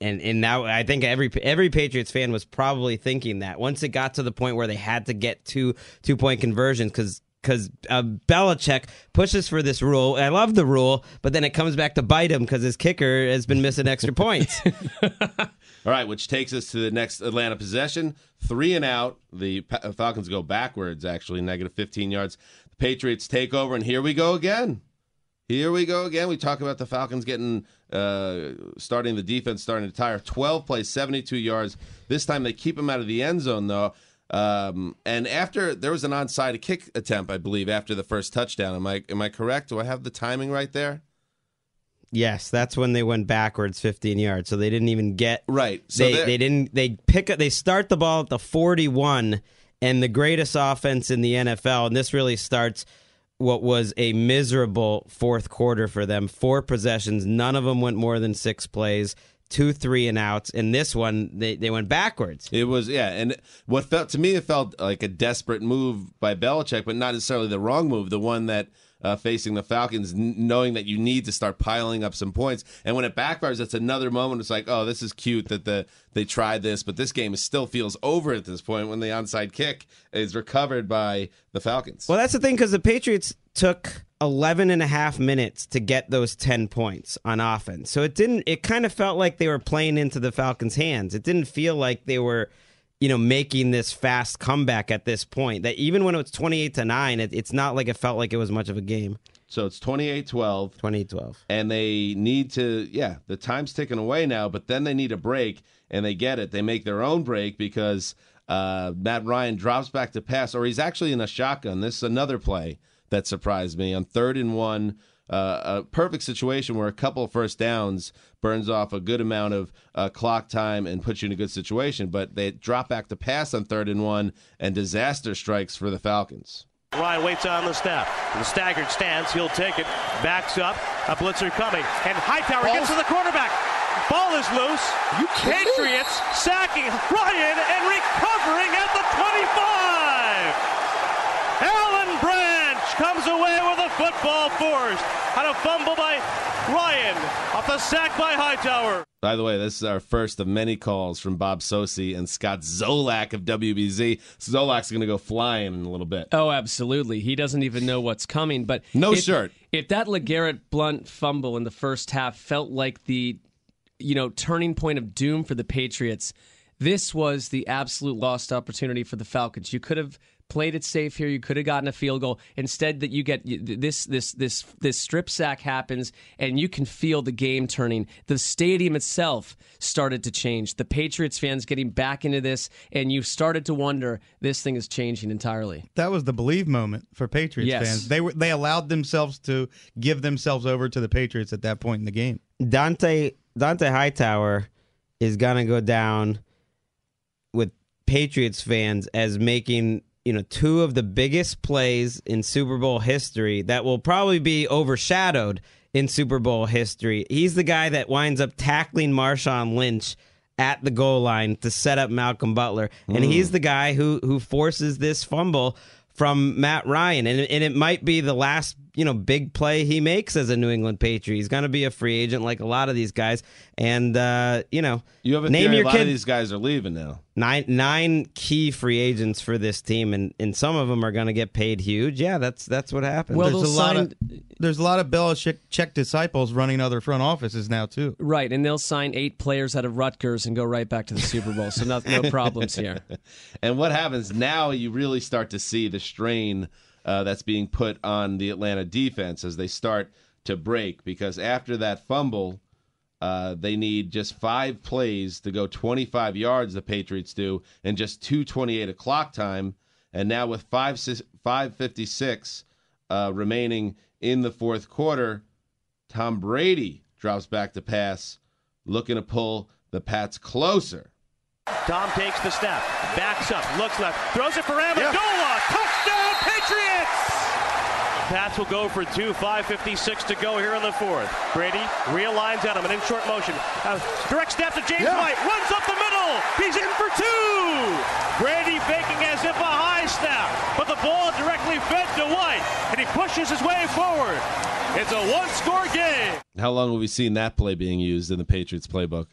And and now I think every every Patriots fan was probably thinking that once it got to the point where they had to get two two point conversions because because uh, Belichick pushes for this rule. I love the rule, but then it comes back to bite him because his kicker has been missing extra points. All right, which takes us to the next Atlanta possession. Three and out. The Falcons go backwards, actually, negative 15 yards. Patriots take over, and here we go again. Here we go again. We talk about the Falcons getting, uh, starting the defense, starting to tire. 12 plays, 72 yards. This time they keep him out of the end zone, though. Um, and after there was an onside kick attempt, I believe, after the first touchdown. Am I am I correct? Do I have the timing right there? yes, that's when they went backwards 15 yards, so they didn't even get Right. So they they didn't they pick up they start the ball at the 41 and the greatest offense in the NFL and this really starts what was a miserable fourth quarter for them four possessions none of them went more than 6 plays two three and outs. And this one, they, they went backwards. It was yeah, and what felt to me, it felt like a desperate move by Belichick, but not necessarily the wrong move. The one that uh, facing the Falcons, n- knowing that you need to start piling up some points, and when it backfires, it's another moment. It's like, oh, this is cute that the they tried this, but this game still feels over at this point when the onside kick is recovered by the Falcons. Well, that's the thing because the Patriots took 11 and a half minutes to get those 10 points on offense. So it didn't, it kind of felt like they were playing into the Falcons' hands. It didn't feel like they were, you know, making this fast comeback at this point. That even when it was 28 to 9, it, it's not like it felt like it was much of a game. So it's 28-12. 28-12. and they need to yeah the time's ticking away now but then they need a break and they get it they make their own break because uh, matt ryan drops back to pass or he's actually in a shotgun this is another play that surprised me on third and one uh, a perfect situation where a couple of first downs burns off a good amount of uh, clock time and puts you in a good situation but they drop back to pass on third and one and disaster strikes for the falcons Ryan waits on the snap. The staggered stance, he'll take it. Backs up. A blitzer coming. And Hightower gets to the quarterback. Ball is loose. You Patriots sacking Ryan and recovering at the 25. Alan Branch comes away with a football forced. Had a fumble by Ryan off the sack by Hightower. By the way, this is our first of many calls from Bob Socci and Scott Zolak of WBZ. Zolak's going to go flying in a little bit. Oh, absolutely. He doesn't even know what's coming. But No if, shirt. If that LeGarrette Blount fumble in the first half felt like the, you know, turning point of doom for the Patriots, this was the absolute lost opportunity for the Falcons. You could have played it safe here. You could have gotten a field goal. Instead, that you get this this this this strip sack happens, and you can feel the game turning. The stadium itself started to change. The Patriots fans getting back into this, and you started to wonder this thing is changing entirely. That was the believe moment for Patriots Yes. fans. They were they allowed themselves to give themselves over to the Patriots at that point in the game. Dont'a Dont'a Hightower is gonna go down with Patriots fans as making you know two of the biggest plays in Super Bowl history that will probably be overshadowed in Super Bowl history. He's the guy that winds up tackling Marshawn Lynch at the goal line to set up Malcolm Butler, and Mm. he's the guy who who forces this fumble from Matt Ryan, and and it might be the last you know big play he makes as a New England Patriot. He's going to be a free agent like a lot of these guys, and uh, you know You have a name theory your a lot kid of these guys are leaving now. nine nine key free agents for this team, and and some of them are going to get paid huge. Yeah, that's that's what happens. Well, there's a they'll lot sign- of there's a lot of Belichick check disciples running other front offices now too. Right, and they'll sign eight players out of Rutgers and go right back to the Super Bowl. So no, no problems here. And what happens now, you really start to see the strain uh, that's being put on the Atlanta defense as they start to break because after that fumble, uh, they need just five plays to go 25 yards, the Patriots do, and just 228 of clock time. And now with five, 556 uh, remaining in the fourth quarter, Tom Brady drops back to pass, looking to pull the Pats closer. Tom takes the snap, backs up, looks left, throws it for Amendola. Touchdown, Patriots! Pats will go for two, 5.56 to go here in the fourth. Brady realigns Edelman in short motion. Uh, direct snap to James White, runs up the middle. He's in for two. Brady faking as if a high snap, but the ball directly fed to White, and he pushes his way forward. It's a one-score game. How long have we seen that play being used in the Patriots playbook?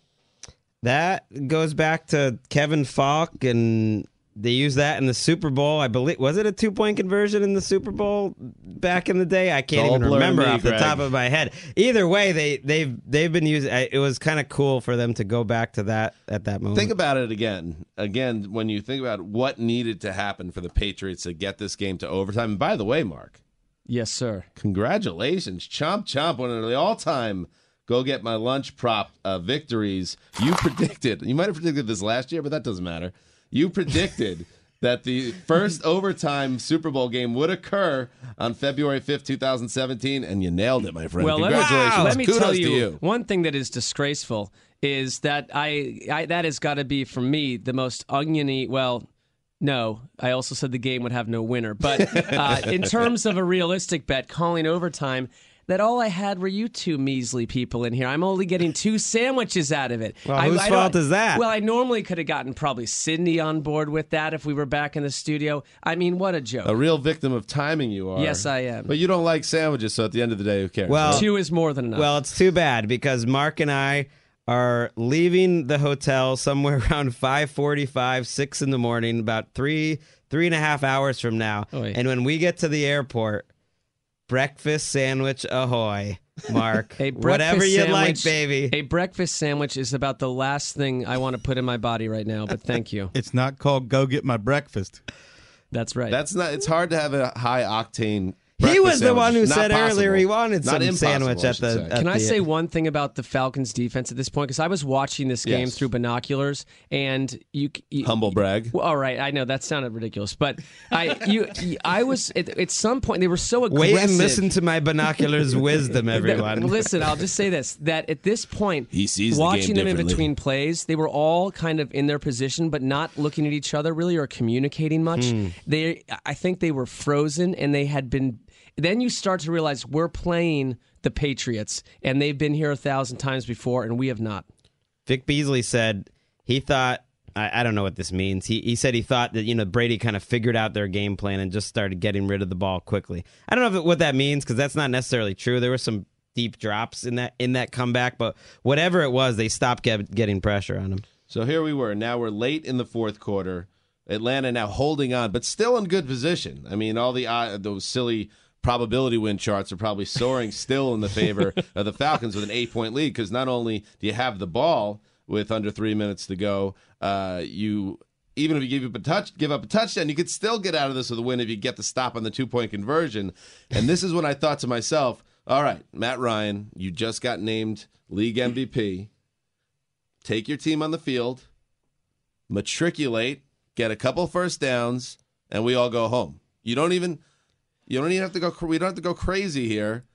That goes back to Kevin Faulk, and they used that in the Super Bowl. I believe was it a two point conversion in the Super Bowl back in the day? I can't It's all even remember me, off the Greg. top of my head. Either way, they they've they've been using. It was kind of cool for them to go back to that at that moment. Think about it again. Again, when you think about what needed to happen for the Patriots to get this game to overtime. And by the way, Mark, Yes, sir. congratulations. Chomp Chomp, one of the all time go get my lunch prop uh, victories. You predicted, you might have predicted this last year, but that doesn't matter. You predicted that the first overtime Super Bowl game would occur on February 5th, 2017, and you nailed it, my friend. Well, let me- Congratulations. Let me Kudos tell you, you. one thing that is disgraceful is that I, I that has got to be for me the most oniony. Well, no, I also said the game would have no winner. But uh, in terms of a realistic bet, calling overtime. That all I had were you two measly people in here. I'm only getting two sandwiches out of it. Well, I, whose I fault is that? Well, I normally could have gotten probably Sydney on board with that if we were back in the studio. I mean, what a joke. A real victim of timing you are. Yes, I am. But you don't like sandwiches, so at the end of the day, who cares? Well- right? Two is more than enough. Well, it's too bad because Mark and I are leaving the hotel somewhere around 5.45, 6 in the morning, about three, three and a half hours from now. Oy. And when we get to the airport, breakfast sandwich ahoy, Mark. A Whatever you like, baby. A breakfast sandwich is about the last thing I want to put in my body right now, but thank you. It's not called "Go Get My Breakfast." That's right. That's not. It's hard to have a high octane. He breakfast was the one who Not said possible. earlier he wanted Not some sandwich at the. say. at Can I the- say one thing about the Falcons defense at this point? Because I was watching this game Yes. through binoculars, and you, you Humble brag. Well, all right, I know that sounded ridiculous, but I, you, you- I was at, at some point they were so aggressive. Wait and listen to my binoculars wisdom, everyone. listen, I'll just say this: that at this point, He sees the watching game them in between plays, they were all kind of in their position, but not looking at each other really or communicating much. Hmm. They, I think, they were frozen, and they had been. Then you start to realize we're playing the Patriots, and they've been here a thousand times before, and we have not. Vic Beasley said he thought I, I don't know what this means. He he said he thought that you know Brady kind of figured out their game plan and just started getting rid of the ball quickly. I don't know if it, what that means because that's not necessarily true. There were some deep drops in that in that comeback, but whatever it was, they stopped get, getting pressure on him. So here we were. Now we're late in the fourth quarter. Atlanta now holding on, but still in good position. I mean, all the uh, those silly probability win charts are probably soaring still in the favor of the Falcons with an eight point lead because not only do you have the ball with under three minutes to go, uh, you even if you give up a touch, give up a touchdown, you could still get out of this with a win if you get the stop on the two point conversion. And this is when I thought to myself, all right, Matt Ryan, you just got named league MVP. Take your team on the field matriculate, get a couple first downs, and we all go home. You don't even you don't even have to go we don't have to go crazy here.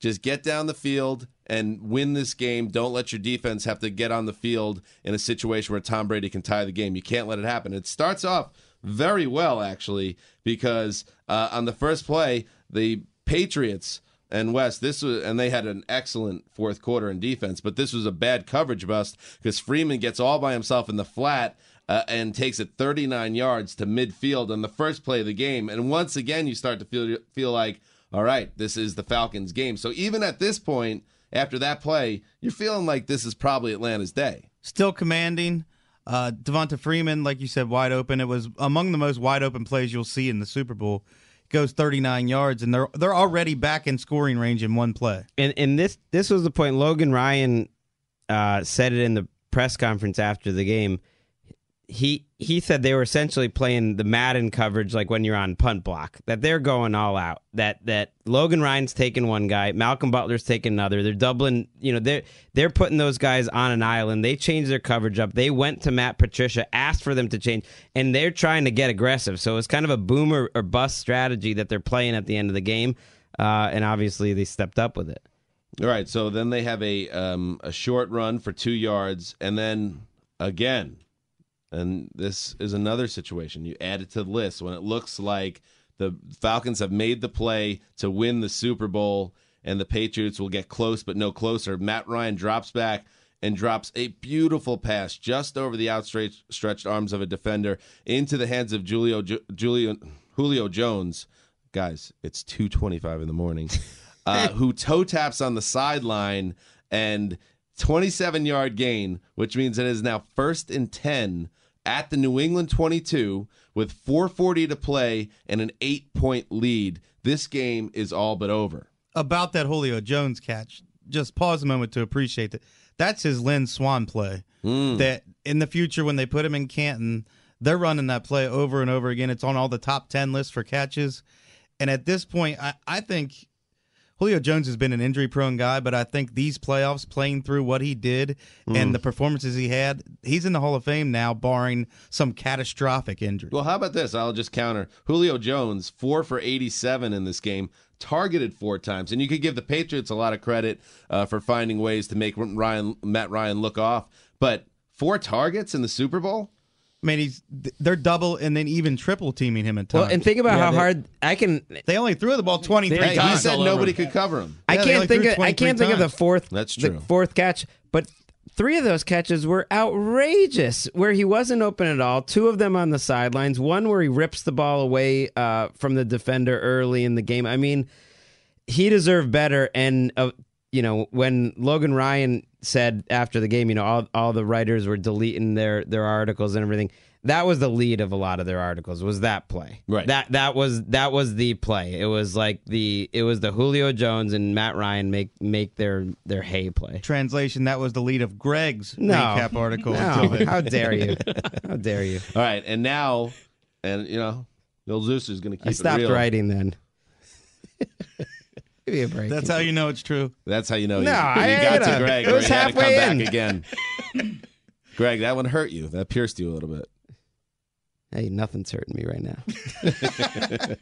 Just get down the field and win this game. Don't let your defense have to get on the field in a situation where Tom Brady can tie the game. You can't let it happen. It starts off very well actually because uh, on the first play, the Patriots and West, this was, and they had an excellent fourth quarter in defense, but this was a bad coverage bust because Freeman gets all by himself in the flat uh, and takes it 39 yards to midfield on the first play of the game. And once again, you start to feel feel like, all right, this is the Falcons' game. So even at this point, after that play, you're feeling like this is probably Atlanta's day. Still commanding. Uh, Devonta Freeman, like you said, wide open. It was among the most wide open plays you'll see in the Super Bowl. Goes 39 yards, and they're they're already back in scoring range in one play. And and this this was the point. Logan Ryan uh, said it in the press conference after the game. He he said they were essentially playing the Madden coverage like when you're on punt block. That they're going all out. That that Logan Ryan's taking one guy, Malcolm Butler's taking another. They're doubling. You know they're they're putting those guys on an island. They changed their coverage up. They went to Matt Patricia, asked for them to change, and they're trying to get aggressive. So it's kind of a boomer or bust strategy that they're playing at the end of the game. Uh, and obviously they stepped up with it. All right, so then they have a um, a short run for two yards, and then again, and this is another situation. You add it to the list when it looks like the Falcons have made the play to win the Super Bowl, and the Patriots will get close but no closer. Matt Ryan drops back and drops a beautiful pass just over the outstretched arms of a defender into the hands of Julio Julio Julio Jones. Guys, it's two twenty-five in the morning. Uh, who toe taps on the sideline and 27 yard gain, which means it is now first and 10 at the New England 22 with 440 to play and an eight point lead. This game is all but over. About that Julio Jones catch, just pause a moment to appreciate that. That's his Lynn Swann play. Hmm. That in the future, when they put him in Canton, they're running that play over and over again. It's on all the top 10 lists for catches. And at this point, I, I think Julio Jones has been an injury prone guy, but I think these playoffs, playing through what he did and the performances he had, he's in the Hall of Fame now, barring some catastrophic injury. Well, how about this? I'll just counter. Julio Jones, four for 87 in this game, targeted four times. And you could give the Patriots a lot of credit uh, for finding ways to make Ryan, Matt Ryan look off. But four targets in the Super Bowl? I mean, he's they're double and then even triple teaming him at times. Well, and think about Yeah, how they- hard I can. they only threw the ball twenty three times. he said nobody him. could cover him. I Yeah, they can't think of. I can't think of the fourth. That's the true. fourth catch, but three of those catches were outrageous, where he wasn't open at all. Two of them on the sidelines. One where he rips the ball away uh, from the defender early in the game. I mean, he deserved better. And uh, you know, when Logan Ryan said after the game, you know, all all the writers were deleting their their articles and everything. That was the lead of a lot of their articles. Was that play? Right. That that was that was the play. It was like the it was the Julio Jones and Matt Ryan make make their their hay play. Translation: That was the lead of Greg's No. recap article. No, how dare you? How dare you? All right, and now, and you know, Bill Zeus is going to keep I it stopped real. writing then. Give me a break. That's how you know it's true. That's how you know No, you, I you got to a- Greg. it was you had come halfway back in. again. Greg, that one hurt you. That pierced you a little bit. Hey, nothing's hurting me right now.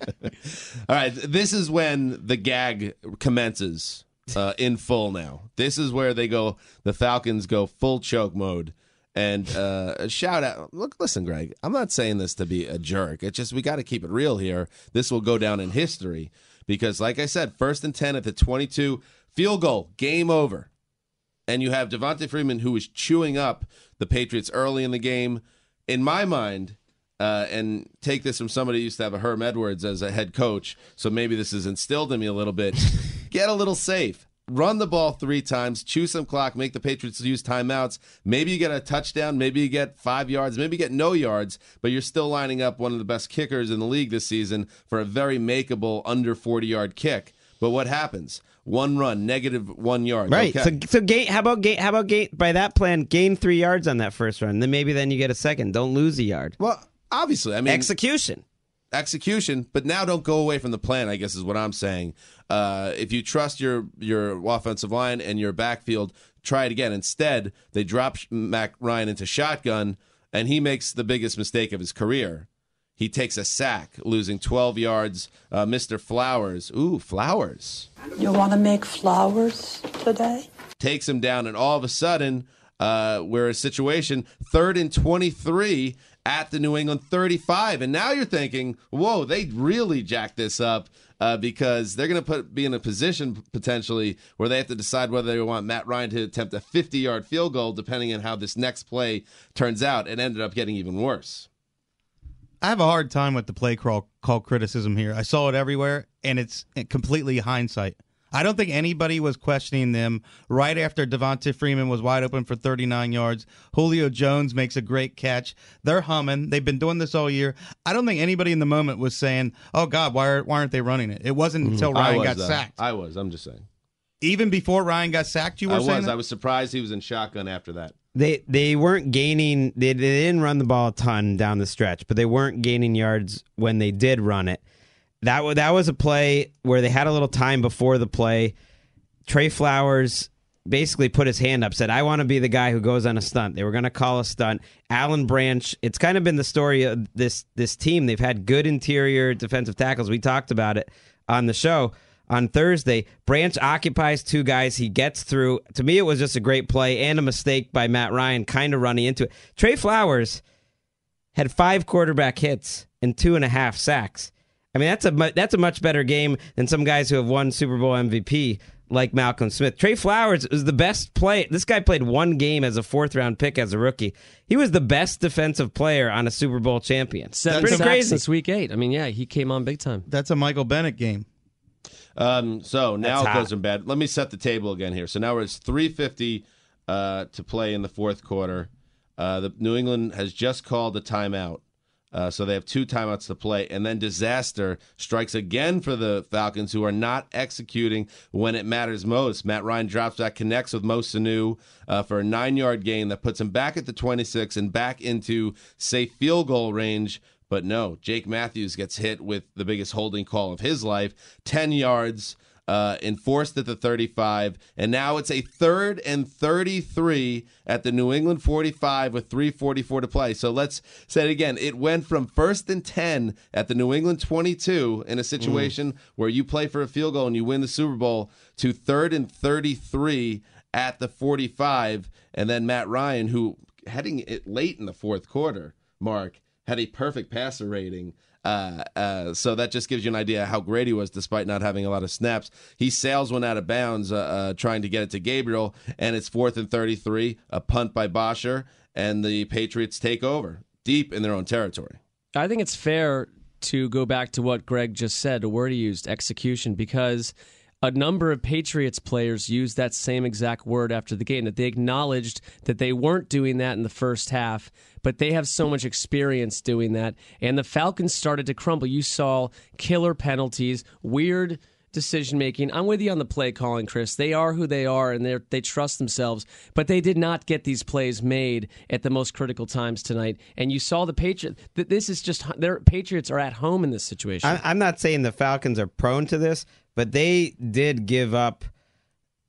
All right, this is when the gag commences uh, in full. Now, this is where they go. The Falcons go full choke mode. And uh, a shout out. Look, listen, Greg. I'm not saying this to be a jerk. It's just we got to keep it real here. This will go down in history because, like I said, first and ten at the 22, field goal, game over. And you have Devonta Freeman who is chewing up the Patriots early in the game. In my mind, uh, and take this from somebody who used to have a Herm Edwards as a head coach, so maybe this is instilled in me a little bit. Get a little safe. Run the ball three times, chew some clock, make the Patriots use timeouts. Maybe you get a touchdown, maybe you get five yards, maybe you get no yards, but you're still lining up one of the best kickers in the league this season for a very makeable under 40 yard kick. But what happens? One run, negative one yard. Right. Okay. So so gain how about gain how about gain by that plan, gain three yards on that first run. Then maybe then you get a second. Don't lose a yard. well, obviously, I mean, Execution. Execution, but now don't go away from the plan. I guess is what I'm saying. Uh, if you trust your your offensive line and your backfield, try it again. Instead, they drop Matt Ryan into shotgun, and he makes the biggest mistake of his career. He takes a sack, losing 12 yards. Uh, Mr. Flowers, ooh, Flowers, You want to make flowers today? takes him down, and all of a sudden, uh, we're in a situation third and 23 at the New England 35. And now you're thinking, whoa, they really jacked this up uh, because they're going to put be in a position potentially where they have to decide whether they want Matt Ryan to attempt a 50 yard field goal, depending on how this next play turns out. It ended up getting even worse. I have a hard time with the play call criticism here. I saw it everywhere, and it's completely hindsight. I don't think anybody was questioning them right after Devonta Freeman was wide open for 39 yards. Julio Jones makes a great catch. They're humming. They've been doing this all year. I don't think anybody in the moment was saying, "Oh God, why, are, why aren't they running it?" It wasn't until Mm-hmm. I Ryan was, got though. sacked. I was. I'm just saying. Even before Ryan got sacked, you were I was. that? I was surprised he was in shotgun after that. They they weren't gaining. They, they didn't run the ball a ton down the stretch, but they weren't gaining yards when they did run it. That wa- that was a play where they had a little time before the play. Trey Flowers basically put his hand up, said, "I want to be the guy who goes on a stunt." They were going to call a stunt. Alan Branch. It's kind of been the story of this this team. They've had good interior defensive tackles. We talked about it on the show on Thursday. Branch occupies two guys. He gets through. To me, it was just a great play and a mistake by Matt Ryan, kind of running into it. Trey Flowers had five quarterback hits and two and a half sacks. I mean, that's a that's a much better game than some guys who have won Super Bowl MVP like Malcolm Smith. Trey Flowers was the best play. This guy played one game as a fourth round pick as a rookie. He was the best defensive player on a Super Bowl champion. Seven Pretty sacks crazy. since week eight. I mean, yeah, he came on big time. That's a Michael Bennett game. Um, so now it hot. goes in bed. Let me set the table again here. So now it's 350 uh, to play in the fourth quarter. Uh, the New England has just called a timeout. Uh, so they have two timeouts to play, and then disaster strikes again for the Falcons, who are not executing when it matters most. Matt Ryan drops back, connects with Mo Sanu uh, for a nine-yard gain that puts him back at the 26 and back into safe field goal range. But no, Jake Matthews gets hit with the biggest holding call of his life, 10 yards, uh, enforced at the 35. And now it's a third and 33 at the New England 45 with 344 to play. So let's say it again. It went from first and 10 at the New England 22 in a situation where you play for a field goal and you win the Super Bowl to third and 33 at the 45. And then Matt Ryan, who heading it late in the fourth quarter, Mark, had a perfect passer rating. Uh, uh, so that just gives you an idea how great he was, despite not having a lot of snaps. He sails one out of bounds, uh, uh, trying to get it to Gabriel, and it's fourth and thirty-three. A punt by Bosher, and the Patriots take over deep in their own territory. I think it's fair to go back to what Greg just said, a word he used, execution, because a number of Patriots players used that same exact word after the game, that they acknowledged that they weren't doing that in the first half, but they have so much experience doing that. And the Falcons started to crumble. You saw killer penalties, weird decision making. I'm with you on the play calling, Chris. They are who they are, and they they trust themselves. But they did not get these plays made at the most critical times tonight. And you saw the Patriots. This is just their Patriots are at home in this situation. I'm not saying the Falcons are prone to this, but they did give up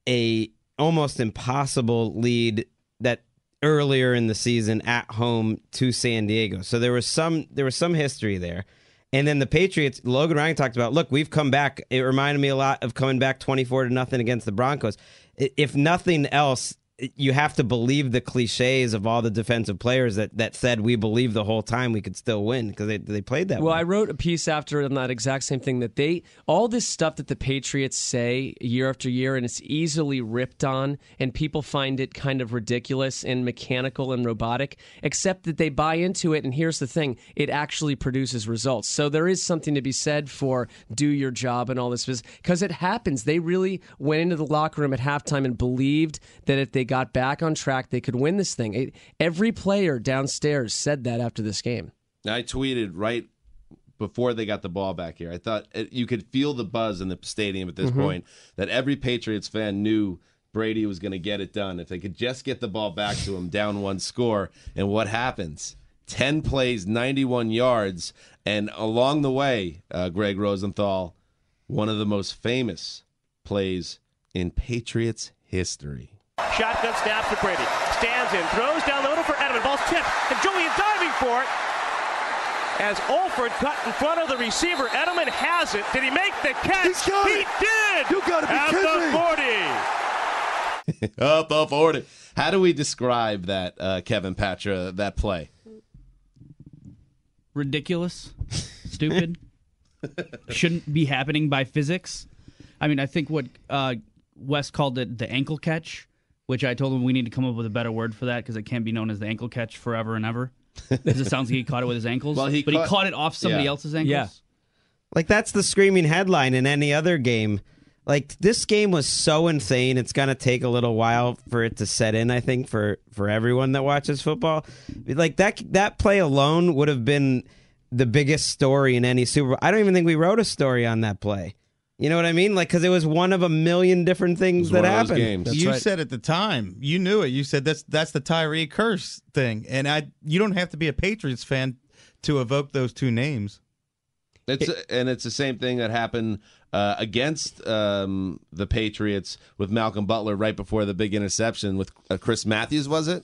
a almost impossible lead that earlier in the season at home to San Diego. So there was some there was some history there. And then the Patriots, Logan Ryan talked about, look, we've come back. It reminded me a lot of coming back 24 to nothing against the Broncos. If nothing else, you have to believe the cliches of all the defensive players that, that said we believe the whole time we could still win because they, they played that well way. i wrote a piece after on that exact same thing that they all this stuff that the patriots say year after year and it's easily ripped on and people find it kind of ridiculous and mechanical and robotic except that they buy into it and here's the thing it actually produces results so there is something to be said for do your job and all this because it happens they really went into the locker room at halftime and believed that if they got back on track, they could win this thing. It, every player downstairs said that after this game. I tweeted right before they got the ball back here. I thought it, you could feel the buzz in the stadium at this Mm-hmm. Mhm. point that every Patriots fan knew Brady was going to get it done if they could just get the ball back to him down one score. And what happens? 10 plays, 91 yards. And along the way, uh, Greg Rosenthal, one of the most famous plays in Patriots history. Shotgun snaps to Brady. Stands in, throws down the middle for Edelman. Ball's tipped, and Julian diving for it. As Alford cut in front of the receiver, Edelman has it. Did he make the catch? he did. You gotta be At kidding the 40. Up the 40. How do we describe that, uh, Kevin Patra, that play? ridiculous, stupid, shouldn't be happening by physics. I mean, I think what uh, Wes called it the ankle catch, which I told him we need to come up with a better word for that because it can't be known as the ankle catch forever and ever. Because it sounds like he caught it with his ankles. Well, he but caught- he caught it off somebody Yeah. else's ankles. Yeah. Like that's the screaming headline in any other game. Like this game was so insane. It's gonna take a little while for it to set in. I think for for everyone that watches football, like that that play alone would have been the biggest story in any Super Bowl. I don't even think we wrote a story on that play. You know what I mean? Like because it was one of a million different things that happened. you said at the time, you knew it. You said that's that's the Tyree Kearse thing, and I you don't have to be a Patriots fan to evoke those two names. It's and it's the same thing that happened uh, against um, the Patriots with Malcolm Butler right before the big interception with uh, Chris Matthews. Was it?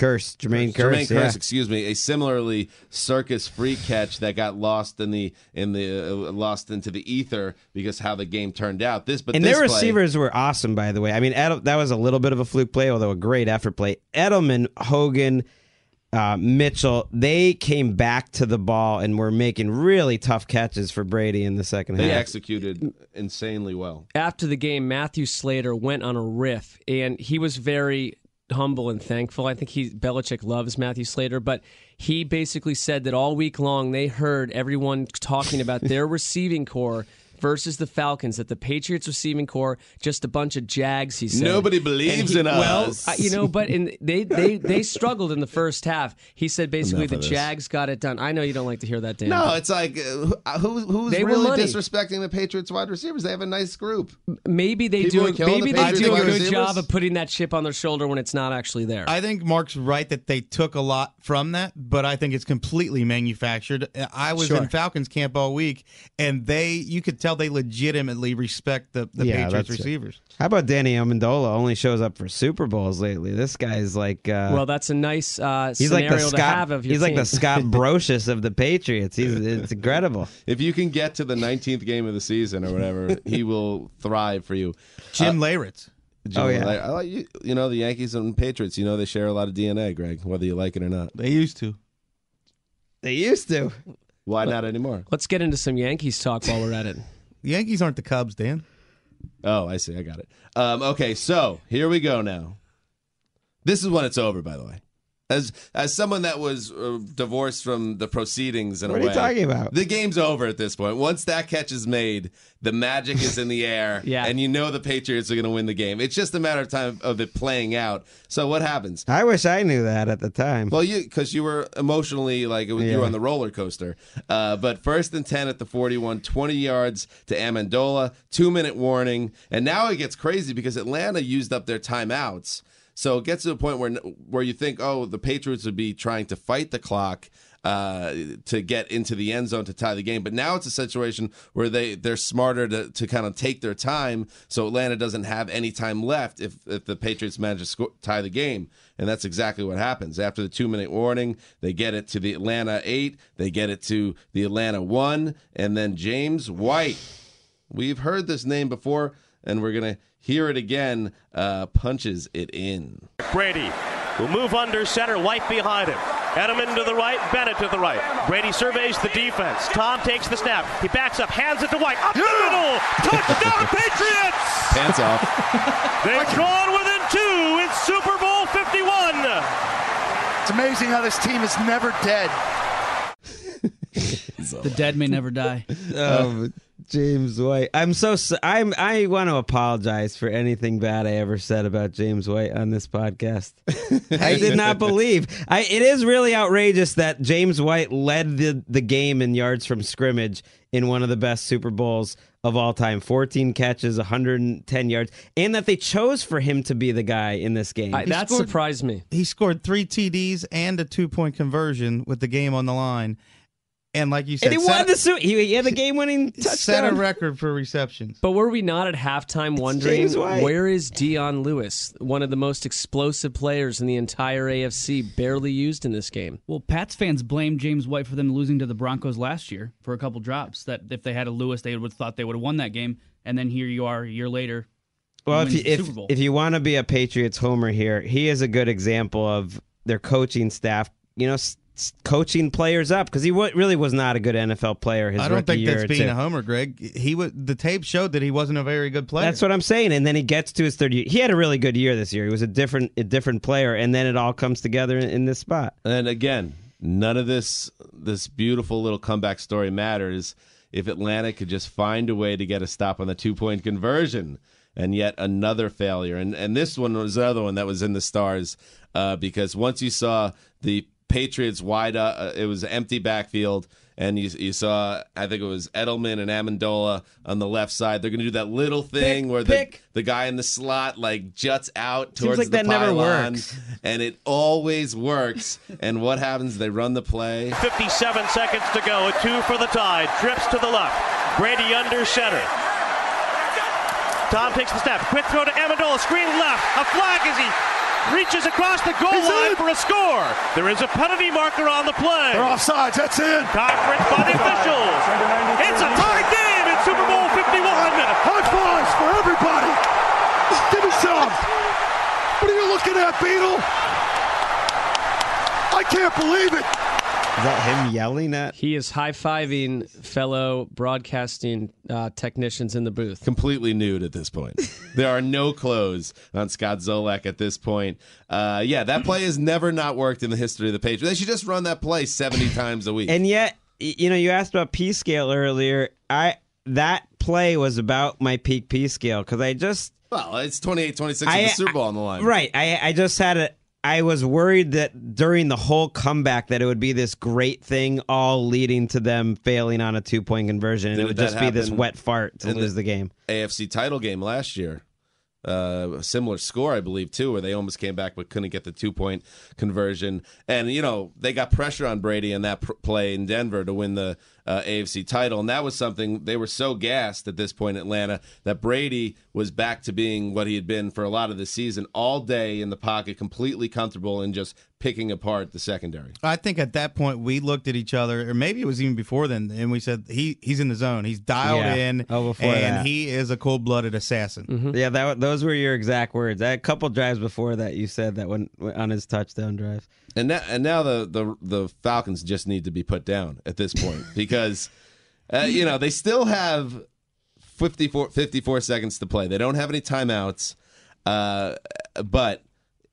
Kearse, Jermaine Kearse, Jermaine yeah. Kearse, excuse me. A similarly circus free catch that got lost in the in the uh, lost into the ether because how the game turned out. This, but and this their play- receivers were awesome, by the way. I mean, Edel, that was a little bit of a fluke play, although a great effort play. Edelman, Hogan, uh, Mitchell, they came back to the ball and were making really tough catches for Brady in the second they half. They executed insanely well. after the game, Matthew Slater went on a riff, and he was very humble and thankful. I think he Belichick loves Matthew Slater, but he basically said that all week long they heard everyone talking about their receiving corps versus the Falcons. That the Patriots receiving corps just a bunch of jags. He said Nobody believes he- in well, us. uh, you know, but in they they they struggled in the first half. He said basically Enough the. Jags got it done. I know you don't like to hear that, Dan. No, it's like uh, who, who's They really money. disrespecting the Patriots wide receivers? They have a nice group. maybe they People do. Maybe the they do a good receivers. job of putting that chip on their shoulder when it's not actually there. I think Mark's right that they took a lot from that, but I think it's completely manufactured. I was Sure. in Falcons camp all week, and they you could tell they legitimately respect the, the Yeah, Patriots that's it. receivers. How about Danny Amendola? Only shows up for Super Bowls lately. This guy's like, uh, well, that's a nice uh, he's like scenario the to Scott. have of your He's like the. Scott Brosius of the Patriots. He's it's incredible. If you can get to the 19th game of the season or whatever, he will thrive for you. Jim Uh, Leyritz. Jim Oh, yeah. Lay- I like you. You know the Yankees and Patriots. You know they share a lot of DNA, Greg, whether you like it or not. They used to. They used to. Why not anymore? Let's get into some Yankees talk while we're at it. The Yankees aren't the Cubs, Dan. Oh, I see. I got it. Um, okay, so here we go now. This is when it's over, by the way. As as someone that was uh, divorced from the proceedings in What a are you talking about? The game's over at this point. Once that catch is made, the magic is in the air, Yeah. and you know the Patriots are going to win the game. It's just a matter of time of it playing out. So what happens? I wish I knew that at the time. Well, you because you were emotionally like it was, you were on the roller coaster. Uh, but first and ten at the 41, 20 yards to Amendola, two minute warning, and now it gets crazy because Atlanta used up their timeouts. So it gets to the point where where you think, oh, the Patriots would be trying to fight the clock uh, to get into the end zone to tie the game. But now it's a situation where they they're smarter to, to kind of take their time, so Atlanta doesn't have any time left if if the Patriots manage to tie the game. And that's exactly what happens. After the two minute warning, they get it to the Atlanta eight, they get it to the Atlanta one, and then James White. We've heard this name before, and we're gonna hear it again. Uh, punches it in. Brady will move under center, White behind him. Edelman to the right, Bennett to the right. Brady surveys the defense. Tom takes the snap. He backs up, hands it to White. Up the middle! Touchdown, Patriots! Pants off. They've gone within two in Super Bowl 51. It's amazing how this team is never dead. The dead may never die. um, James White. I'm so so, I'm I want to apologize for anything bad I ever said about James White on this podcast. I did not believe. I it is really outrageous that James White led the the game in yards from scrimmage in one of the best Super Bowls of all time. 14 catches, 110 yards, and that they chose for him to be the guy in this game. I, that scored- surprised me. He scored three TDs and a two point conversion with the game on the line. And like you said, and he set, won the Super. He, he had the game-winning touchdown. set a record for receptions. But were we not at halftime wondering where is Dion Lewis, one of the most explosive players in the entire AFC, barely used in this game? Well, Pats fans blame James White for them losing to the Broncos last year for a couple drops. That if they had a Lewis, they would have thought they would have won that game. And then here you are a year later. Well, if you, if, if you want to be a Patriots homer here, he is a good example of their coaching staff, you know, s- s- coaching players up because he wa really was not a good NFL player. His I don't rookie think year that's being two. a homer, Greg. He was the tape showed that he wasn't a very good player. That's what I'm saying. And then he gets to his third year. He had a really good year this year. He was a different a different player, and then it all comes together in, in this spot. And again, none of this this beautiful little comeback story matters if Atlanta could just find a way to get a stop on the two point conversion. And yet another failure. And and this one was the other one that was in the stars uh, because once you saw the Patriots wide, uh, it was empty backfield, and you you saw I think it was Edelman and Amendola on the left side. They're going to do that little thing Pick, where pick. the the guy in the slot like juts out Seems towards like the that never pylon, works. and it always works. and what happens? They run the play. 57 seconds to go. A two for the tide. Trips to the left. Brady under center. Tom takes the snap. Quick throw to Amendola. Screen left. A flag as he reaches across the goal line for a score. There is a penalty marker on the play. They're offsides. That's in. Conference by the officials. It's a tie game in Super Bowl 51. High fives for everybody. Give me some. What are you looking at, Beetle? I can't believe it. Is that him yelling at? He is high fiving fellow broadcasting uh, technicians in the booth. Completely nude at this point. there are no clothes on Scott Zolak at this point. Uh, yeah, that play has never not worked in the history of the Patriots. They should just run that play seventy times a week. And yet, you know, you asked about P scale earlier. I that play was about my peak P scale because I just well, it's 28-26 with I- the Super Bowl on the line. Right. I I just had a. I was worried that during the whole comeback that it would be this great thing, all leading to them failing on a two point conversion, and it would just be this wet fart to lose the game. AFC title game last year. Uh, a similar score, I believe, too, where they almost came back but couldn't get the two point conversion. And, you know, they got pressure on Brady in that pr- play in Denver to win the uh, AFC title. And that was something they were so gassed at this point in Atlanta that Brady was back to being what he had been for a lot of the season all day in the pocket, completely comfortable and just picking apart the secondary. I think at that point we looked at each other, or maybe it was even before then, and we said he he's in the zone. He's dialed Yeah. in, Oh, before and that. he is a cold blooded assassin. Yeah, that those were your exact words. A couple drives before that, you said that when on his touchdown drive. And now, and now the, the the Falcons just need to be put down at this point because uh, you know they still have 54, 54 seconds to play. They don't have any timeouts, uh, but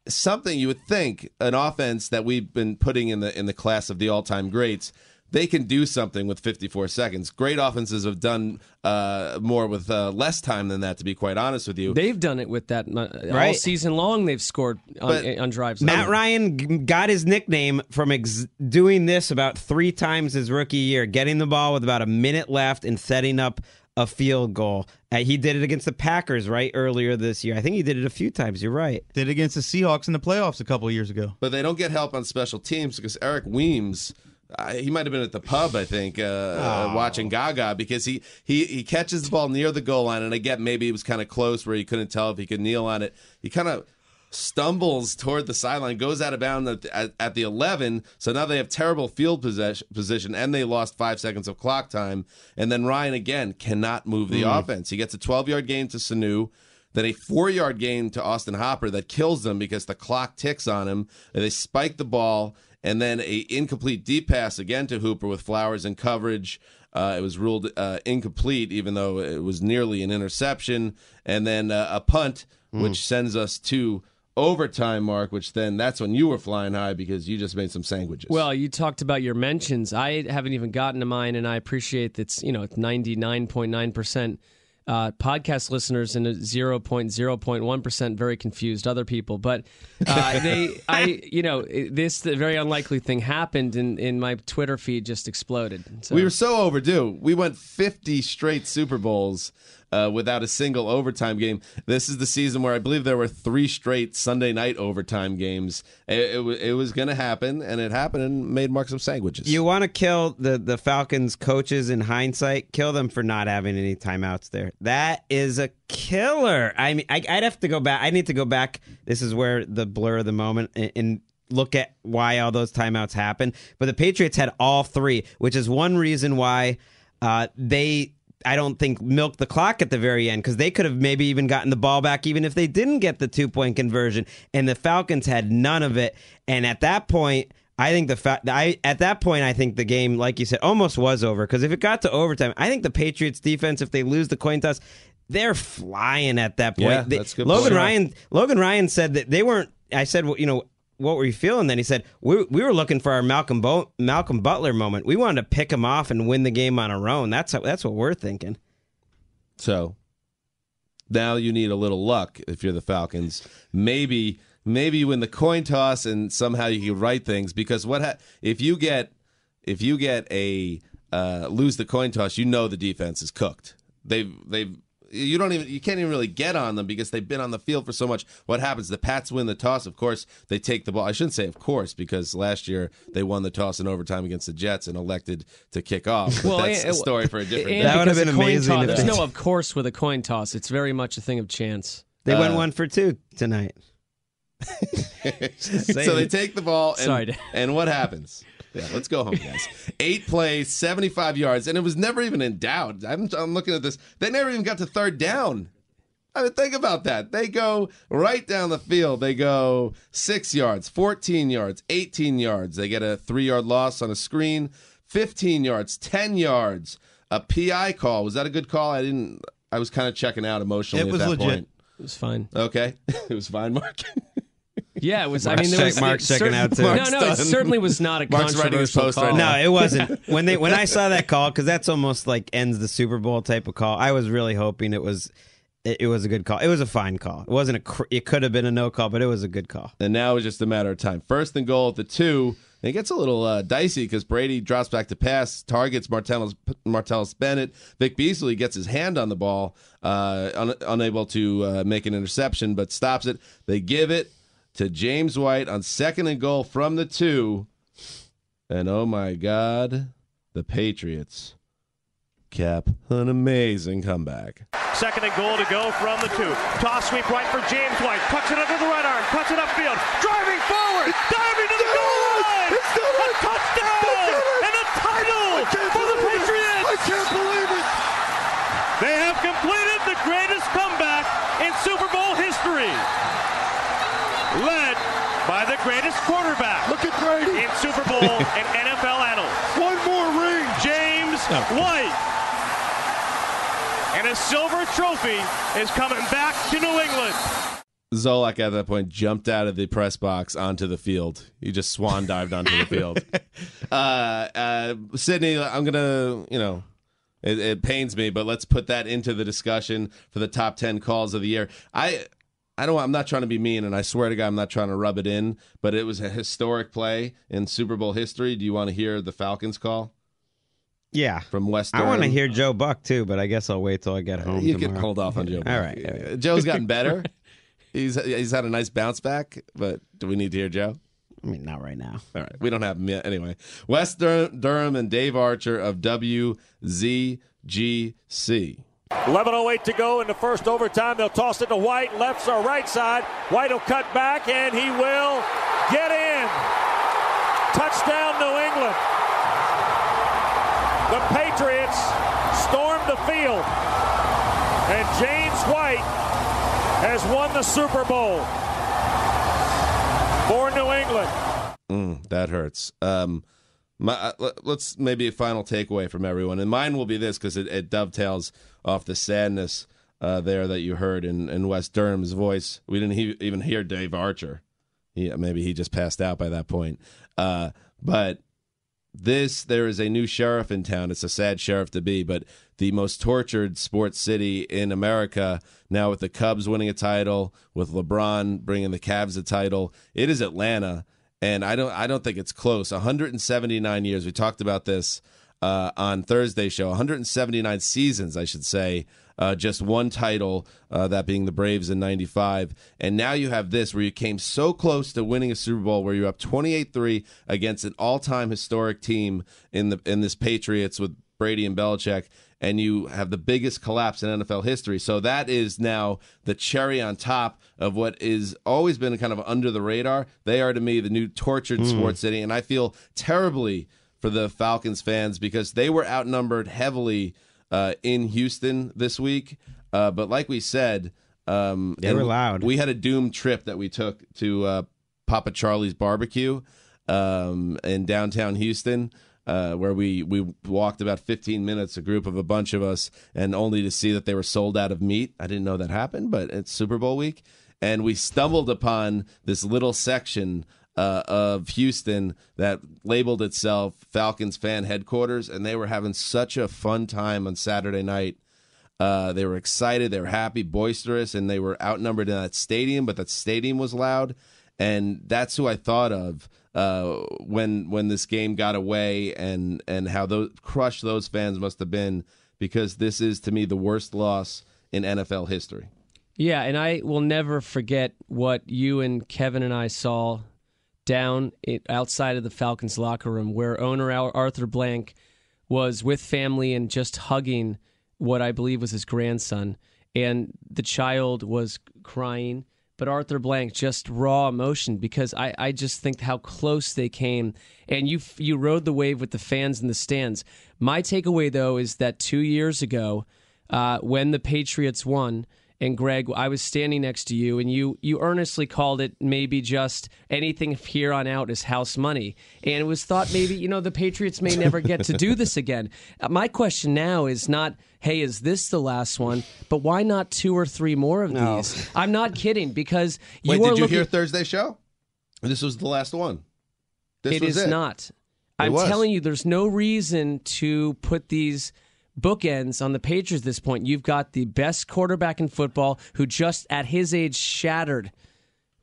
something you would think an offense that we've been putting in the in the class of the all time greats. They can do something with 54 seconds. Great offenses have done uh, more with uh, less time than that. To be quite honest with you, They've done it with that uh, all Right. season long. They've scored on, But- on drives. Matt Ryan got his nickname from ex- doing this about three times his rookie year, getting the ball with about a minute left and setting up a field goal. Uh, he did it against the Packers right earlier this year. I think he did it a few times. You're right. Did it against the Seahawks in the playoffs a couple of years ago. but they don't get help on special teams because Eric Weems. Uh, he might have been at the pub, I think, uh, uh, watching Gaga because he, he he catches the ball near the goal line, and I get maybe it was kind of close where he couldn't tell if he could kneel on it. He kind of stumbles toward the sideline, goes out of bounds at, at, at the 11. So now they have terrible field possession, position, and they lost five seconds of clock time. And then Ryan again cannot move the offense. He gets a 12 yard gain to Sanu. Then a four yard gain to Austin Hooper that kills them because the clock ticks on him. They spike the ball, and then a incomplete deep pass again to Hooper with Flowers in coverage. Uh, it was ruled uh, incomplete, even though it was nearly an interception. And then uh, a punt, which sends us to overtime, Marc, which then that's when you were flying high because you just made some sandwiches. Well, you talked about your mentions. I haven't even gotten to mine, and I appreciate that's you know it's ninety nine point nine percent uh, podcast listeners and zero point zero point one percent very confused other people. But uh, they, I, you know, this the very unlikely thing happened, and in my Twitter feed just exploded. So. We were so overdue. We went 50 straight Super Bowls uh, without a single overtime game. This is the season where I believe there were three straight Sunday night overtime games. It, it, it was going to happen, and it happened and made Marc some sandwiches. You want to kill the, the Falcons coaches in hindsight? Kill them for not having any timeouts there. That is a killer. I mean, I, I'd have to go back. I need to go back. This is where the blur of the moment and, and look at why all those timeouts happened. But the Patriots had all three, which is one reason why uh, they. I don't think milked the clock at the very end because they could have maybe even gotten the ball back even if they didn't get the two point conversion. And the Falcons had none of it. And at that point, I think the fact I at that point I think the game, like you said, almost was over because if it got to overtime, I think the Patriots defense, if they lose the coin toss, they're flying at that point. Yeah, They- that's good Logan point. Ryan Logan Ryan said that they weren't. I said, well, you know. What were you feeling then? He said, we, we were looking for our Malcolm Bo- Malcolm Butler moment. We wanted to pick him off and win the game on our own. That's how, that's what we're thinking. So now you need a little luck if you're the Falcons. Maybe maybe you win the coin toss and somehow you can write things because what ha- if you get if you get a uh, lose the coin toss, you know the defense is cooked. They've they've you don't even you can't even really get on them because they've been on the field for so much. What happens? The Pats win the toss. Of course, they take the ball. I shouldn't say of course because last year they won the toss in overtime against the Jets and elected to kick off. But that's eh, and- a story for a eh, different and day. That would have been amazing Toss, there's no, of course, with a coin toss, it's very much a thing of chance. They went Uh, one for two tonight. so they take the ball and, Sorry, and what happens? Yeah, let's go home, guys. Eight plays, 75 yards, and it was never even in doubt. I'm, I'm looking at this. They never even got to third down. I mean, think about that. They go right down the field. They go six yards, 14 yards, 18 yards. They get a three yard loss on a screen, 15 yards, 10 yards. A PI call. Was that a good call? I didn't. I was kind of checking out emotionally It was at that legit. point. It was fine. Okay, it was fine, Marc. Yeah, it was. I mean, there check- was Marc's it checking certain- out, too. No, Marc's no, it done. certainly was not a Marc's writing his controversial post call. right. No, it wasn't. When they when I saw that call, because that's almost like ends the Super Bowl type of call. I was really hoping it was it, it was a good call. It was a fine call. It wasn't a. cr- It could have been a no call, but it was a good call. And now it's just a matter of time. First and goal at the two. And it gets a little uh, dicey because Brady drops back to pass, targets Martellus, Martellus Bennett. Vic Beasley gets his hand on the ball, uh, un- unable to uh, make an interception, but stops it. They give it to James White on second and goal from the two. And oh my God, the Patriots cap an amazing comeback. Second and goal to go from the two. Toss sweep right for James White. Cuts it under the right arm. Cuts it upfield. Driving forward. Diving to the England. A touchdown and a title for the Patriots. I can't believe it. They have completed the greatest comeback in Super Bowl history. Led by the greatest quarterback Look at Brady. in Super Bowl and NFL annals, One more ring. James White. And a silver trophy is coming back to New England. Zolak at that point jumped out of the press box onto the field. He just swan dived onto the field. Uh, uh, Sydney, I'm gonna, you know, it, it pains me, but let's put that into the discussion for the top ten calls of the year. I, I don't. I'm not trying to be mean, and I swear to God, I'm not trying to rub it in. But it was a historic play in Super Bowl history. Do you want to hear the Falcons call Yeah. from Wes? I want to hear Joe Buck too, but I guess I'll wait till I get home. You tomorrow. can hold off on Joe. All right. all right. Joe's gotten better. he's he's had a nice bounce back, but do we need to hear Joe? I mean, not right now. All right, we don't have him yet. Anyway, Wes Dur- Durham and Dave Archer of WZGC. 11.08 to go in the first overtime. They'll toss it to White, left or right side. White will cut back, and he will get in. Touchdown, New England. The Patriots stormed the field, and James White has won the Super Bowl for New England. Mm, that hurts. Um, my, uh, let- let's maybe a final takeaway from everyone, and mine will be this because it, it dovetails off the sadness uh, there that you heard in, in Wes Durham's voice. We didn't he- even hear Dave Archer. He, maybe he just passed out by that point. Uh, but this there is a new sheriff in town. It's a sad sheriff to be, but the most tortured sports city in America now with the Cubs winning a title, with LeBron bringing the Cavs a title. It is Atlanta, and I don't I don't think it's close. 179 years. We talked about this uh, on Thursday show. 179 seasons, I should say. Uh, just one title, uh, that being the Braves in '95, and now you have this where you came so close to winning a Super Bowl, where you're up 28-3 against an all-time historic team in the in this Patriots with Brady and Belichick, and you have the biggest collapse in NFL history. So that is now the cherry on top of what is always been kind of under the radar. They are to me the new tortured sports city, and I feel terribly for the Falcons fans because they were outnumbered heavily uh, in Houston this week. Uh, but like we said, um, They were loud. We had a doomed trip that we took to uh, Papa Charlie's Barbecue um, in downtown Houston. Uh, where we, we walked about 15 minutes, a group of a bunch of us, and only to see that they were sold out of meat. I didn't know that happened, but it's Super Bowl week. And we stumbled upon this little section uh, of Houston that labeled itself Falcons fan headquarters, and they were having such a fun time on Saturday night. Uh, they were excited, they were happy, boisterous, and they were outnumbered in that stadium, but that stadium was loud. And that's who I thought of uh, when when this game got away, and and how those crushed those fans must have been, because this is to me the worst loss in NFL history. Yeah, and I will never forget what you and Kevin and I saw down outside of the Falcons locker room, where owner Arthur Blank was with family and just hugging what I believe was his grandson, and the child was crying. But Arthur Blank just raw emotion because I, I just think how close they came, and you you rode the wave with the fans in the stands. My takeaway though is that two years ago, uh, when the Patriots won, and Gregg, I was standing next to you, and you you earnestly called it maybe just anything here on out is house money, and it was thought maybe you know the Patriots may never get to do this again. Uh, my question now is not, hey, is this the last one? But why not two or three more of No. these? I'm not kidding because you Wait, did you looking. hear Thursday show? This was the last one. This It was is it. It is not. I'm was. telling you, there's no reason to put these bookends on the Patriots at this point. You've got the best quarterback in football who just at his age shattered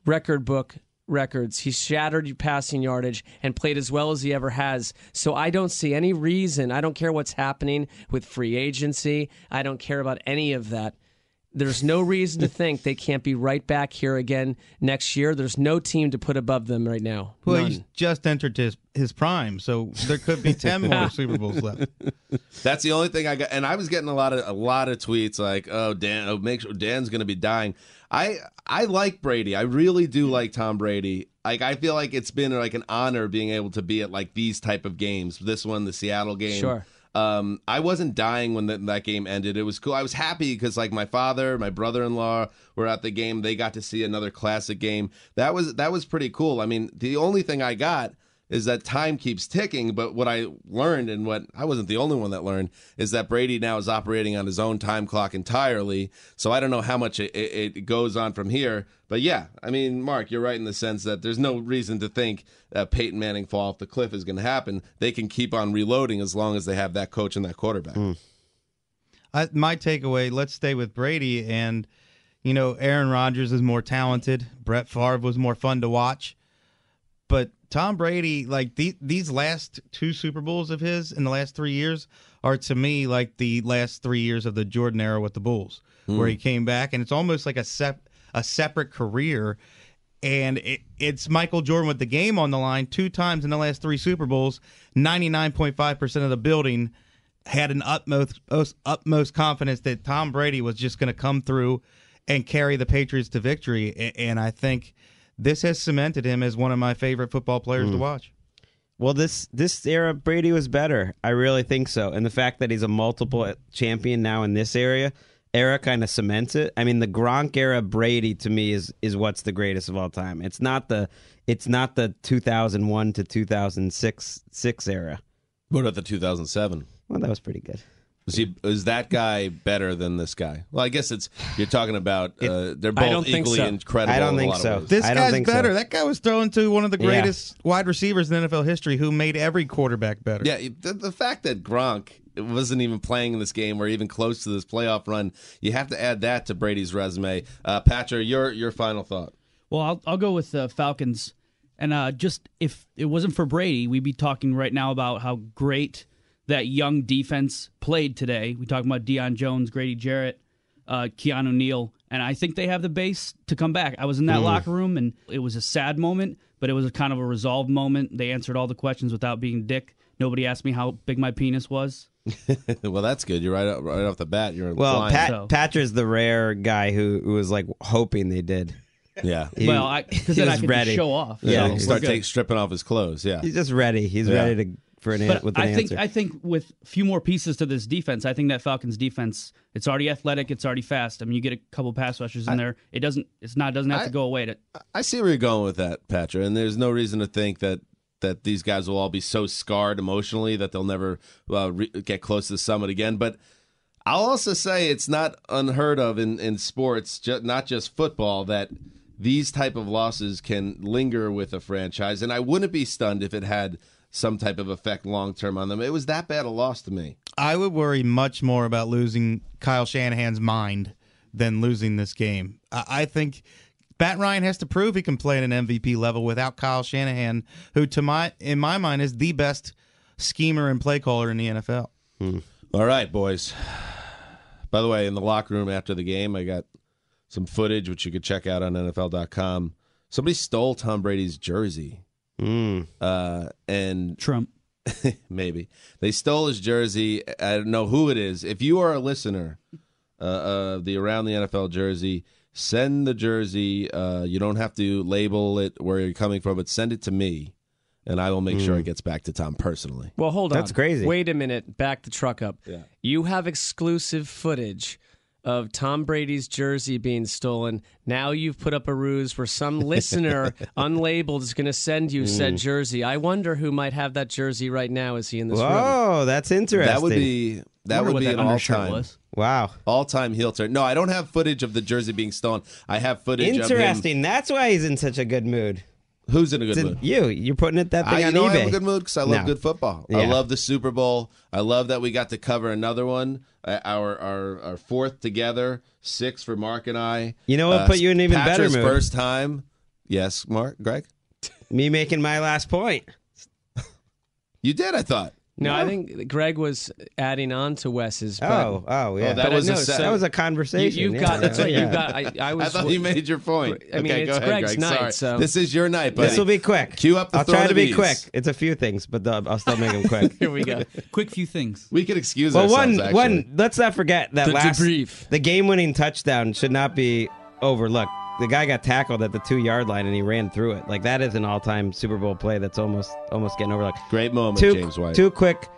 record book records. He shattered passing yardage and played as well as he ever has. So I don't see any reason. I don't care what's happening with free agency. I don't care about any of that. There's no reason to think they can't be right back here again next year. There's no team to put above them right now. Well, None. he's just entered his his prime, so there could be ten more Super Bowls left. That's the only thing I got, and I was getting a lot of a lot of tweets like, "Oh, Dan, oh, make sure Dan's going to be dying." I I like Brady. I really do like Tom Brady. Like I feel like it's been like an honor being able to be at like these type of games. This one, the Seattle game. Sure. Um, I wasn't dying when that that game ended. It was cool. I was happy because like my father, my brother-in-law were at the game. They got to see another classic game. That was that was pretty cool. I mean, the only thing I got is that time keeps ticking. But what I learned, and what I wasn't the only one that learned, is that Brady now is operating on his own time clock entirely. So I don't know how much it, it, goes on from here. But yeah, I mean, Marc, you're right in the sense that there's no reason to think that Peyton Manning fall off the cliff is going to happen. They can keep on reloading as long as they have that coach and that quarterback. Hmm. I, my takeaway: Let's stay with Brady, and you know, Aaron Rodgers is more talented. Brett Favre was more fun to watch, but Tom Brady, like the, these last two Super Bowls of his in the last three years, are to me like the last three years of the Jordan era with the Bulls, hmm. where he came back, and it's almost like a sep- a separate career. And it, it's Michael Jordan with the game on the line two times in the last three Super Bowls. Ninety nine point five percent of the building had an utmost utmost, confidence that Tom Brady was just going to come through and carry the Patriots to victory. And I think this has cemented him as one of my favorite football players to hmm. watch. Well, this this era Brady was better. I really think so. And the fact that he's a multiple champion now in this area era kind of cements it. I mean, the Gronk era Brady to me is is what's the greatest of all time. It's not the it's not the 2001 to 2006 six era. What about the 2007? Well, that was pretty good. Was he? Is that guy better than this guy? Well, I guess it's you're talking about. Uh, they're I don't both think equally so. incredible. I don't in a think lot so. This I don't guy's think so. better. That guy was thrown to one of the Yeah. greatest wide receivers in NFL history who made every quarterback better. Yeah, the, the fact that Gronk wasn't even playing in this game or even close to this playoff run, you have to add that to Brady's resume. Uh, Patra, your your final thought. Well, I'll, I'll go with the Falcons. And uh, just if it wasn't for Brady, we'd be talking right now about how great that young defense played today. We talk about Deion Jones, Grady Jarrett, uh, Keanu Neal, and I think they have the base to come back. I was in that locker room, and it was a sad moment, but it was a kind of a resolved moment. They answered all the questions without being dick. Nobody asked me how big my penis was. well, that's good. You're right up, right off the bat. You're Well, flying. Pat So- Patra's the rare guy who, who was like hoping they did. yeah. He- well, I because then I was could ready. just show off. Yeah, Yeah, So start good. take, stripping off his clothes. Yeah. He's just ready. He's Yeah. ready to for an But with an I think answer. I think with a few more pieces to this defense, I think that Falcons defense it's already athletic, it's already fast. I mean, you get a couple pass rushers in there. It doesn't it's not it doesn't have I- to go away. To, I see where you're going with that, Patra, and there's no reason to think that that these guys will all be so scarred emotionally that they'll never uh, re- get close to the summit again. But I'll also say it's not unheard of in in sports, ju- not just football, that these type of losses can linger with a franchise, and I wouldn't be stunned if it had some type of effect long term on them. It was that bad a loss to me. I would worry much more about losing Kyle Shanahan's mind than losing this game. I, I think Matt Ryan has to prove he can play at an MVP level without Kyle Shanahan, who, to my in my mind, is the best schemer and play caller in the NFL. Hmm. All right, boys. By the way, in the locker room after the game, I got some footage which you could check out on NFL.com. Somebody stole Tom Brady's jersey, Mm. uh, and Trump. maybe they stole his jersey. I don't know who it is. If you are a listener uh, of the Around the NFL jersey, send the jersey. Uh, you don't have to label it where you're coming from, but send it to me, and I will make sure it gets back to Tom personally. Well, hold on. That's crazy. Wait a minute. Back the truck up. Yeah. You have exclusive footage of Tom Brady's jersey being stolen. Now you've put up a ruse where some listener, unlabeled, is going to send you Mm. said jersey. I wonder who might have that jersey right now. Is he in this room? Whoa, that's interesting. That would be that would be that an all time. was. wow. All time heel turn. No, I don't have footage of the jersey being stolen. I have footage of him. Interesting. That's why he's in such a good mood. Who's in a good mood? you, you're putting it that thing I, you on know eBay. I have a good mood because I love No. good football. I Yeah. love the Super Bowl. I love that we got to cover another one. Uh, our, our our fourth together, six for Marc and I. You know what Uh, put you in even better Patra's mood? First time. Yes, Marc, Gregg. Me making my last point. You did. I thought. No, I think Gregg was adding on to Wes's. But, Oh, oh, yeah. that but I was a set- so that was a conversation. You, have yeah. got that's right. Yeah. You've got. I, I was. I thought you made your point. I mean, okay, it's go ahead, Gregg's Gregg. night, Sorry. so- This is your night, buddy. This will be quick. Cue up the I'll try to be ease. quick. It's a few things, but uh, I'll still make them quick. Here we go. Quick few things. We could excuse well, ourselves. one, actually. one. Let's not forget that The last debrief. the game-winning touchdown should not be overlooked. The guy got tackled at the two-yard line and he ran through it. Like that is an all-time Super Bowl play. That's almost almost getting overlooked. Great moment, Too, James White. too quick.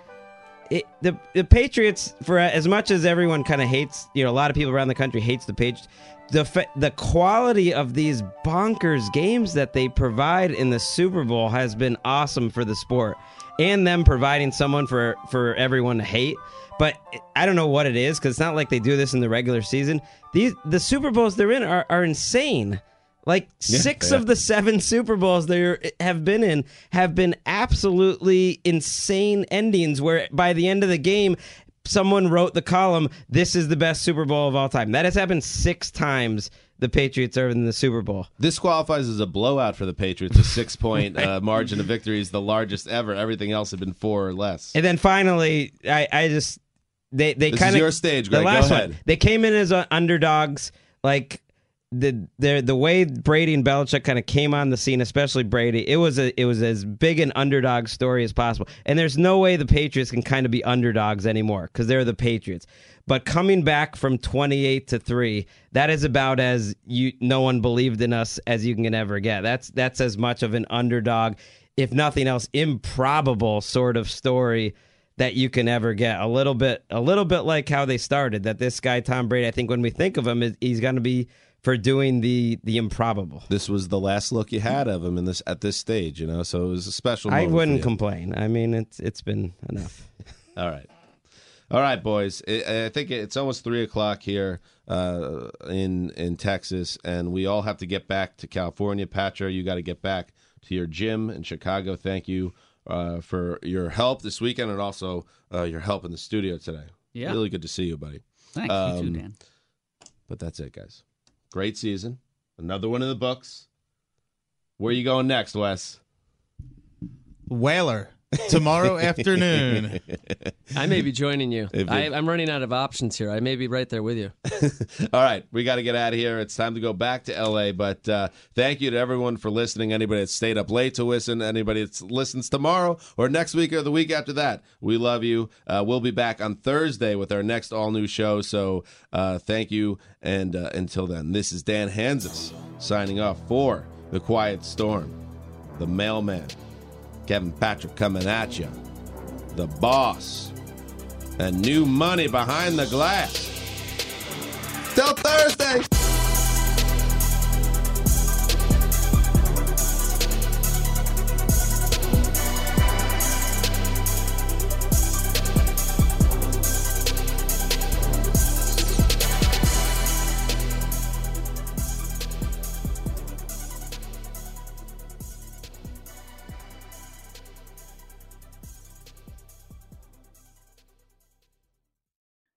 It, the the Patriots, for as much as everyone kind of hates, you know, a lot of people around the country hates the Patriots. The the quality of these bonkers games that they provide in the Super Bowl has been awesome for the sport, and them providing someone for for everyone to hate. But I don't know what it is because it's not like they do this in the regular season. These the Super Bowls they're in are, are insane. Like Yeah, six of the seven Super Bowls they have been in have been absolutely insane endings where by the end of the game, someone wrote the column, This is the best Super Bowl of all time. That has happened six times the Patriots are in the Super Bowl. This qualifies as a blowout for the Patriots. A six point uh, margin of victory is the largest ever. Everything else had been four or less. And then finally, I, I just they they This kind is of your stage, The Gregg. Go last ahead. one, they came in as underdogs. Like the the the way Brady and Belichick kind of came on the scene, especially Brady, it was a it was as big an underdog story as possible. And there's no way the Patriots can kind of be underdogs anymore because they're the Patriots. But coming back from 28 to three, that is about as you no one believed in us as you can ever get. That's that's as much of an underdog, if nothing else, improbable sort of story that you can ever get. A little bit, a little bit like how they started. That this guy Tom Brady, I think when we think of him, he's going to be for doing the the improbable. This was the last look you had of him in this at this stage, you know. So it was a special. I wouldn't complain. I mean, it's it's been enough. All right. All right, boys. I think it's almost three o'clock here uh, in in Texas, and we all have to get back to California. Patra, you got to get back to your gym in Chicago. Thank you uh, for your help this weekend, and also uh, your help in the studio today. Yeah. really good to see you, buddy. Thanks, you Um, too, Dan. But that's it, guys. Great season. Another one in the books. Where are you going next, Wes? Whaler tomorrow afternoon. I may be joining you. I, I'm running out of options here. I may be right there with you. All right, we got to get out of here. It's time to go back to LA. But uh, thank you to everyone for listening. Anybody that stayed up late to listen, anybody that listens tomorrow or next week or the week after that, we love you. Uh, we'll be back on Thursday with our next all new show. So uh, thank you. And uh, until then, this is Dan Hanzus signing off for The Quiet Storm, The Mailman, Kevin Patra coming at you, The Boss, and new money behind the glass. Till Thursday.